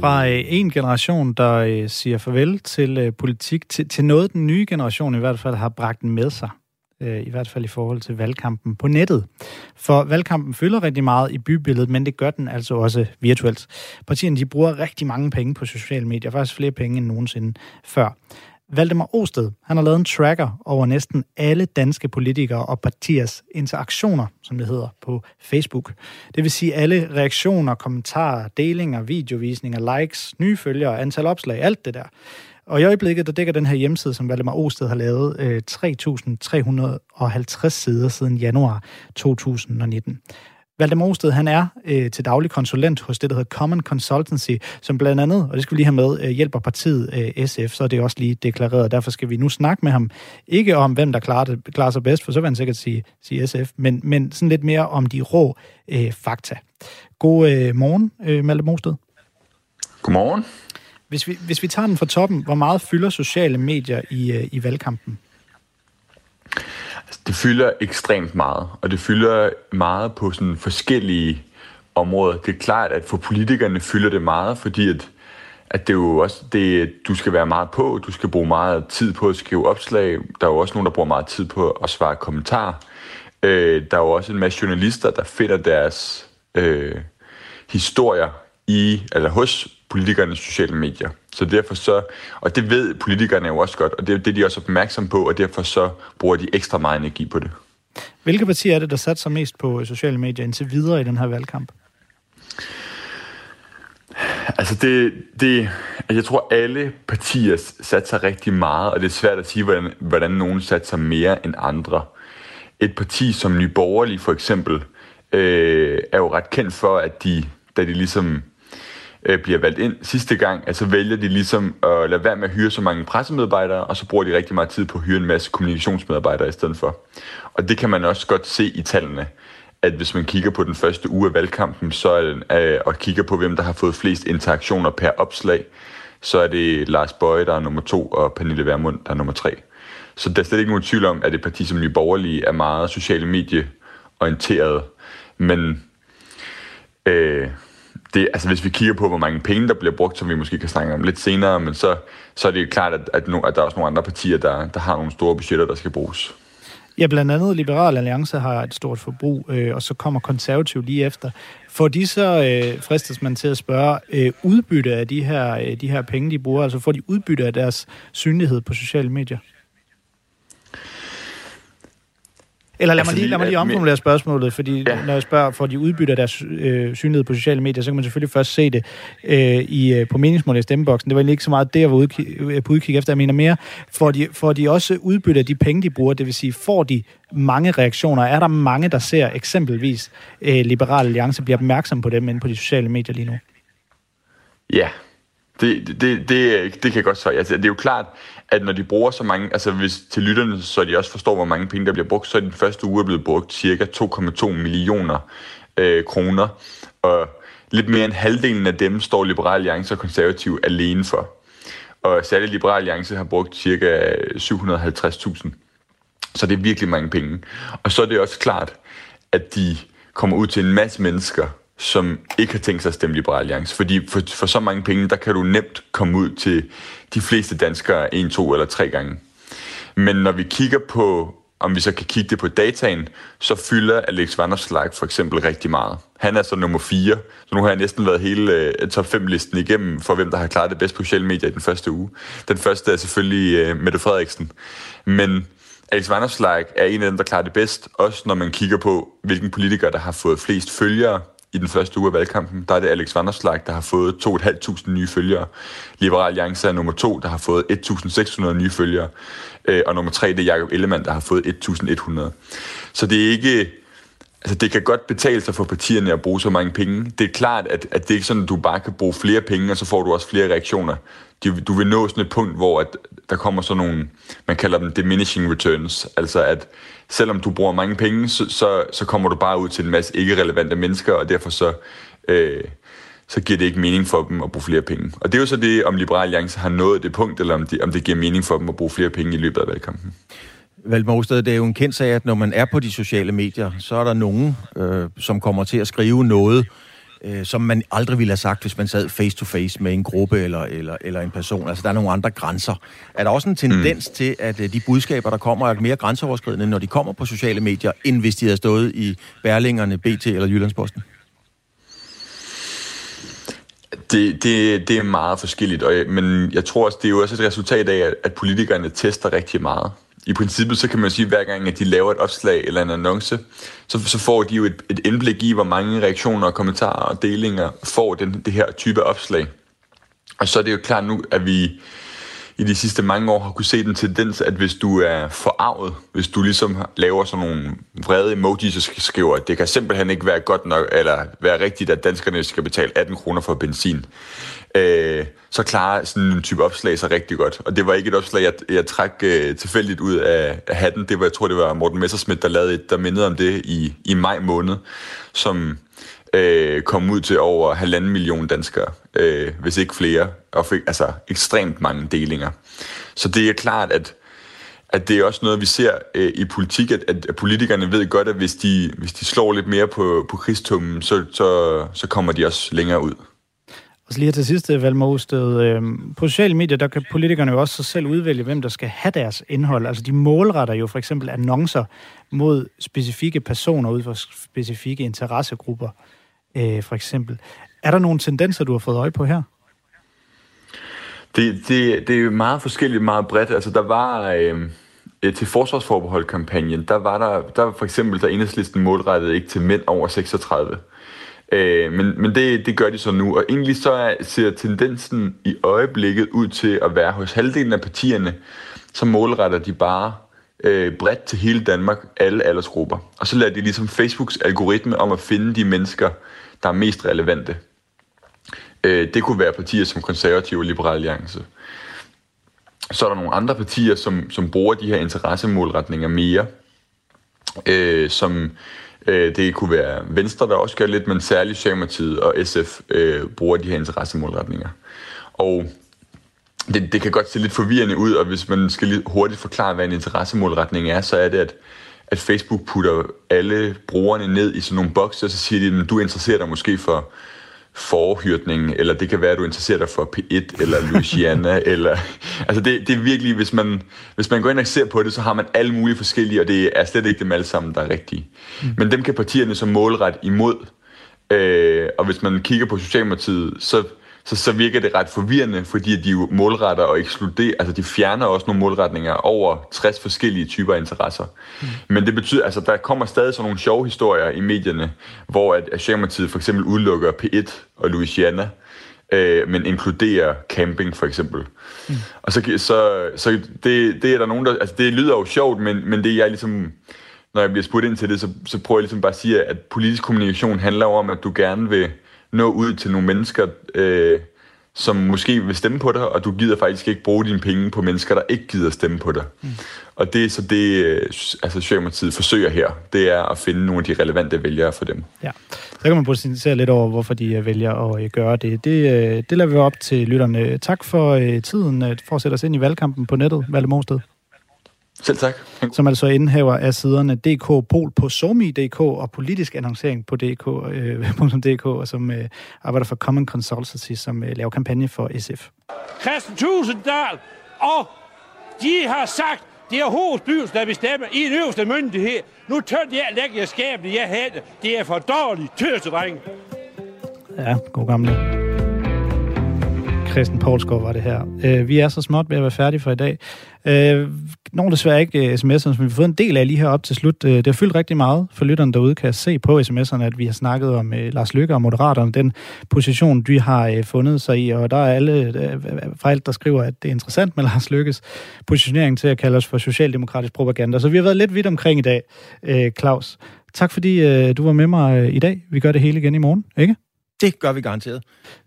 Fra øh, en generation, der øh, siger farvel til øh, politik, til, til noget, den nye generation i hvert fald har bragt med sig. I hvert fald i forhold til valgkampen på nettet. For valgkampen fylder rigtig meget i bybilledet, men det gør den altså også virtuelt. Partierne de bruger rigtig mange penge på sociale medier, faktisk flere penge end nogensinde før. Valdemar Osted, han har lavet en tracker over næsten alle danske politikere og partiers interaktioner, som det hedder, på Facebook. Det vil sige alle reaktioner, kommentarer, delinger, videovisninger, likes, nye følgere, antal opslag, alt det der. Og i øjeblikket, der dækker den her hjemmeside, som Valdemar Osted har lavet, øh, 3.350 sider siden januar 2019. Valdemar Osted, han er øh, til daglig konsulent hos det, der hedder Common Consultancy, som blandt andet, og det skal vi lige have med, øh, hjælper partiet øh, SF, så er det også lige deklareret. Derfor skal vi nu snakke med ham, ikke om hvem der klarer, det, klarer sig bedst, for så vil han sikkert sige, sige SF, men, men sådan lidt mere om de rå øh, fakta. God øh, morgen, øh, Malte Mosted. Godmorgen. Hvis vi, hvis vi tager den fra toppen, hvor meget fylder sociale medier i, øh, i valgkampen? Det fylder ekstremt meget, og det fylder meget på sådan forskellige områder. Det er klart, at for politikerne fylder det meget, fordi at, at det er jo også, det, du skal være meget på, du skal bruge meget tid på at skrive opslag. Der er jo også nogen, der bruger meget tid på at svare kommentarer. Øh, der er jo også en masse journalister, der finder deres øh, historier i, eller hos politikernes sociale medier. Så derfor så, og det ved politikerne jo også godt, og det er det, de er også opmærksom på, og derfor så bruger de ekstra meget energi på det. Hvilke partier er det, der satser mest på sociale medier indtil videre i den her valgkamp? Altså det, det, jeg tror alle partier satser rigtig meget, og det er svært at sige, hvordan, hvordan nogen satser mere end andre. Et parti som Nye Borgerlige for eksempel, øh, er jo ret kendt for, at de, da de ligesom øh, bliver valgt ind sidste gang, altså vælger de ligesom at lade være med at hyre så mange pressemedarbejdere, og så bruger de rigtig meget tid på at hyre en masse kommunikationsmedarbejdere i stedet for. Og det kan man også godt se i tallene, at hvis man kigger på den første uge af valgkampen, så er den, øh, og kigger på, hvem der har fået flest interaktioner per opslag, så er det Lars Bøje, der er nummer to, og Pernille Vermund, der er nummer tre. Så der er slet ikke nogen tvivl om, at det parti som Nye Borgerlige er meget sociale medieorienteret, men øh, det, altså hvis vi kigger på, hvor mange penge, der bliver brugt, som vi måske kan snakke om lidt senere, men så, så er det klart, at, at, no, at der er også nogle andre partier, der, der har nogle store budgetter, der skal bruges. Ja, blandt andet Liberal Alliance har et stort forbrug, øh, og så kommer konservativ lige efter. Får de så, øh, fristes man til at spørge, øh, udbytte af de her, øh, de her penge, de bruger? Altså får de udbytte af deres synlighed på sociale medier? Eller lad, altså, mig lige, lad mig lige omformulere spørgsmålet, fordi ja. når jeg spørger, får de udbytter deres øh, synlighed på sociale medier, så kan man selvfølgelig først se det øh, i, øh, på meningsmål i stemmeboksen. Det var egentlig ikke så meget det, jeg var udkig, øh, på udkig efter. Jeg mener mere, får de, får de også udbytter de penge, de bruger? Det vil sige, får de mange reaktioner? Er der mange, der ser eksempelvis øh, Liberal Alliance bliver opmærksom på dem inde på de sociale medier lige nu? Ja, det, det, det, det kan jeg godt svare. Altså, det er jo klart, at når de bruger så mange, altså hvis til lytterne, så de også forstår, hvor mange penge der bliver brugt, så er den første uge blevet brugt cirka 2,2 millioner øh, kroner, og lidt mere end halvdelen af dem står Liberal Alliance og Konservativ alene for. Og særligt Liberal Alliance har brugt cirka 750.000. Så det er virkelig mange penge. Og så er det også klart, at de kommer ud til en masse mennesker, som ikke har tænkt sig at stemme Liberal Alliance. Fordi for, for så mange penge, der kan du nemt komme ud til de fleste danskere en, to eller tre gange. Men når vi kigger på, om vi så kan kigge det på dataen, så fylder Alex Vanderslag for eksempel rigtig meget. Han er så nummer 4, så nu har jeg næsten været hele uh, top 5-listen igennem for, hvem der har klaret det bedst på sociale medier i den første uge. Den første er selvfølgelig uh, Mette Frederiksen. Men Alex Vanderslag er en af dem, der klarer det bedst, også når man kigger på, hvilken politiker, der har fået flest følgere i den første uge af valgkampen, der er det Alex Vanderslag, der har fået 2.500 nye følgere. Liberal Alliance er nummer to, der har fået 1.600 nye følgere. Øh, og nummer tre, det er Jacob Ellemann, der har fået 1.100. Så det er ikke... Altså, det kan godt betale sig for partierne at bruge så mange penge. Det er klart, at, at det er ikke sådan, at du bare kan bruge flere penge, og så får du også flere reaktioner. Du vil nå sådan et punkt, hvor at der kommer sådan nogle, man kalder dem diminishing returns, altså at selvom du bruger mange penge, så, så, så kommer du bare ud til en masse ikke-relevante mennesker, og derfor så, øh, så giver det ikke mening for dem at bruge flere penge. Og det er jo så det, om Liberal Alliance har nået det punkt, eller om, de, om det giver mening for dem at bruge flere penge i løbet af valgkampen. Valdemar det er jo en kendt sag, at når man er på de sociale medier, så er der nogen, øh, som kommer til at skrive noget, øh, som man aldrig ville have sagt, hvis man sad face to face med en gruppe eller, eller, eller en person. Altså, der er nogle andre grænser. Er der også en tendens mm. til, at øh, de budskaber, der kommer, er mere grænseoverskridende, når de kommer på sociale medier, end hvis de havde stået i Berlingerne, BT eller Jyllandsposten? Det, det, det er meget forskelligt, og, men jeg tror også, det er jo også et resultat af, at politikerne tester rigtig meget i princippet så kan man sige, at hver gang at de laver et opslag eller en annonce, så, så får de jo et, et indblik i, hvor mange reaktioner og kommentarer og delinger får den, det her type opslag. Og så er det jo klart nu, at vi i de sidste mange år har kunne se den tendens, at hvis du er forarvet, hvis du ligesom laver sådan nogle vrede emojis og skriver, at det kan simpelthen ikke være godt nok, eller være rigtigt, at danskerne skal betale 18 kroner for benzin, øh, så klarer sådan en type opslag sig rigtig godt. Og det var ikke et opslag, jeg, jeg trak øh, tilfældigt ud af, af hatten. Det var, jeg tror, det var Morten Messersmith, der lavede et, der mindede om det i, i maj måned, som øh, kom ud til over halvanden million danskere, øh, hvis ikke flere, og fik altså ekstremt mange delinger. Så det er klart, at at det er også noget, vi ser øh, i politik, at, at politikerne ved godt, at hvis de, hvis de slår lidt mere på, på krigstummen, så, så, så kommer de også længere ud. Og så lige til sidst, øh, Valmar Osted. Øh, på sociale medier, der kan politikerne jo også sig selv udvælge, hvem der skal have deres indhold. Altså de målretter jo for eksempel annoncer mod specifikke personer ud for specifikke interessegrupper, øh, for eksempel. Er der nogle tendenser, du har fået øje på her? Det, det, det er jo meget forskelligt, meget bredt. Altså der var... Øh til forsvarsforbeholdkampagnen, der var der, der for eksempel, der enhedslisten målrettede ikke til mænd over 36. Øh, men men det, det gør de så nu, og egentlig så er, ser tendensen i øjeblikket ud til at være hos halvdelen af partierne, så målretter de bare øh, bredt til hele Danmark, alle aldersgrupper. Og så lader de ligesom Facebooks algoritme om at finde de mennesker, der er mest relevante. Øh, det kunne være partier som Konservative og Liberal Alliance. Så er der nogle andre partier, som, som bruger de her interessemålretninger mere, øh, som Øh, det kunne være Venstre, der også gør lidt, men særligt Socialdemokratiet og SF øh, bruger de her interessemålretninger. Og det, det kan godt se lidt forvirrende ud, og hvis man skal lige hurtigt forklare, hvad en interessemålretning er, så er det, at, at Facebook putter alle brugerne ned i sådan nogle bokse, og så siger de, at du interesserer dig måske for, forhyrtning, eller det kan være, at du interesserer dig for P1 eller Louisiana, eller, altså det, det er virkelig, hvis man, hvis man går ind og ser på det, så har man alle mulige forskellige, og det er slet ikke dem alle sammen, der er rigtige. Mm. Men dem kan partierne så målret imod, øh, og hvis man kigger på Socialdemokratiet, så så, så virker det ret forvirrende, fordi de jo målretter og ekskluderer, altså de fjerner også nogle målretninger over 60 forskellige typer interesser. Mm. Men det betyder, altså der kommer stadig sådan nogle sjove historier i medierne, hvor at Socialdemokratiet for eksempel udelukker P1 og Louisiana, øh, men inkluderer camping for eksempel. Mm. Og så, så, så det, det er der nogen, der, altså det lyder jo sjovt, men, men det jeg ligesom, når jeg bliver spurgt ind til det, så, så prøver jeg ligesom bare at sige, at politisk kommunikation handler om, at du gerne vil nå ud til nogle mennesker, øh, som måske vil stemme på dig, og du gider faktisk ikke bruge dine penge på mennesker, der ikke gider stemme på dig. Mm. Og det er så det, øh, altså Socialdemokratiet forsøger her, det er at finde nogle af de relevante vælgere for dem. Ja, så kan man botanisere lidt over, hvorfor de øh, vælger at øh, gøre det. Det, det lader vi op til lytterne. Tak for tiden for at sætte os ind i valgkampen på nettet, Valle Mosted. Selv tak. Som altså indhæver af siderne DK Pol på Somi.dk og politisk annoncering på DK, øh, .dk, og som øh, arbejder for Common Consultancy, som øh, laver kampagne for SF. Christian Tusinddal, og de har sagt, det er hovedstyrelsen, der bestemmer i en øverste myndighed. Nu tør jeg lægge jer skabet, jeg havde. Det er for dårligt, tøsedreng. Ja, god gamle. Christen Poulsgaard var det her. Øh, vi er så småt ved at være færdige for i dag. Øh, nogle desværre ikke øh, sms'erne, som vi har fået en del af lige her op til slut. Øh, det har fyldt rigtig meget for lytterne derude, kan jeg se på sms'erne, at vi har snakket om øh, Lars Lykke og Moderaterne, den position, de har øh, fundet sig i, og der er alle øh, fra alt, der skriver, at det er interessant med Lars Lykkes positionering til at kalde os for socialdemokratisk propaganda. Så vi har været lidt vidt omkring i dag, øh, Claus. Tak fordi øh, du var med mig øh, i dag. Vi gør det hele igen i morgen, ikke? Det gør vi garanteret.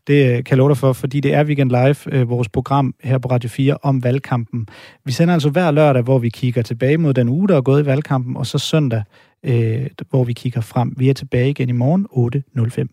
Det øh, kan jeg love dig for, fordi det er Weekend Live, øh, vores program her på Radio 4 om valgkampen. Vi sender altså hver lørdag, hvor vi kigger tilbage mod den uge, der er gået i valgkampen, og så søndag, øh, hvor vi kigger frem. Vi er tilbage igen i morgen 8.05.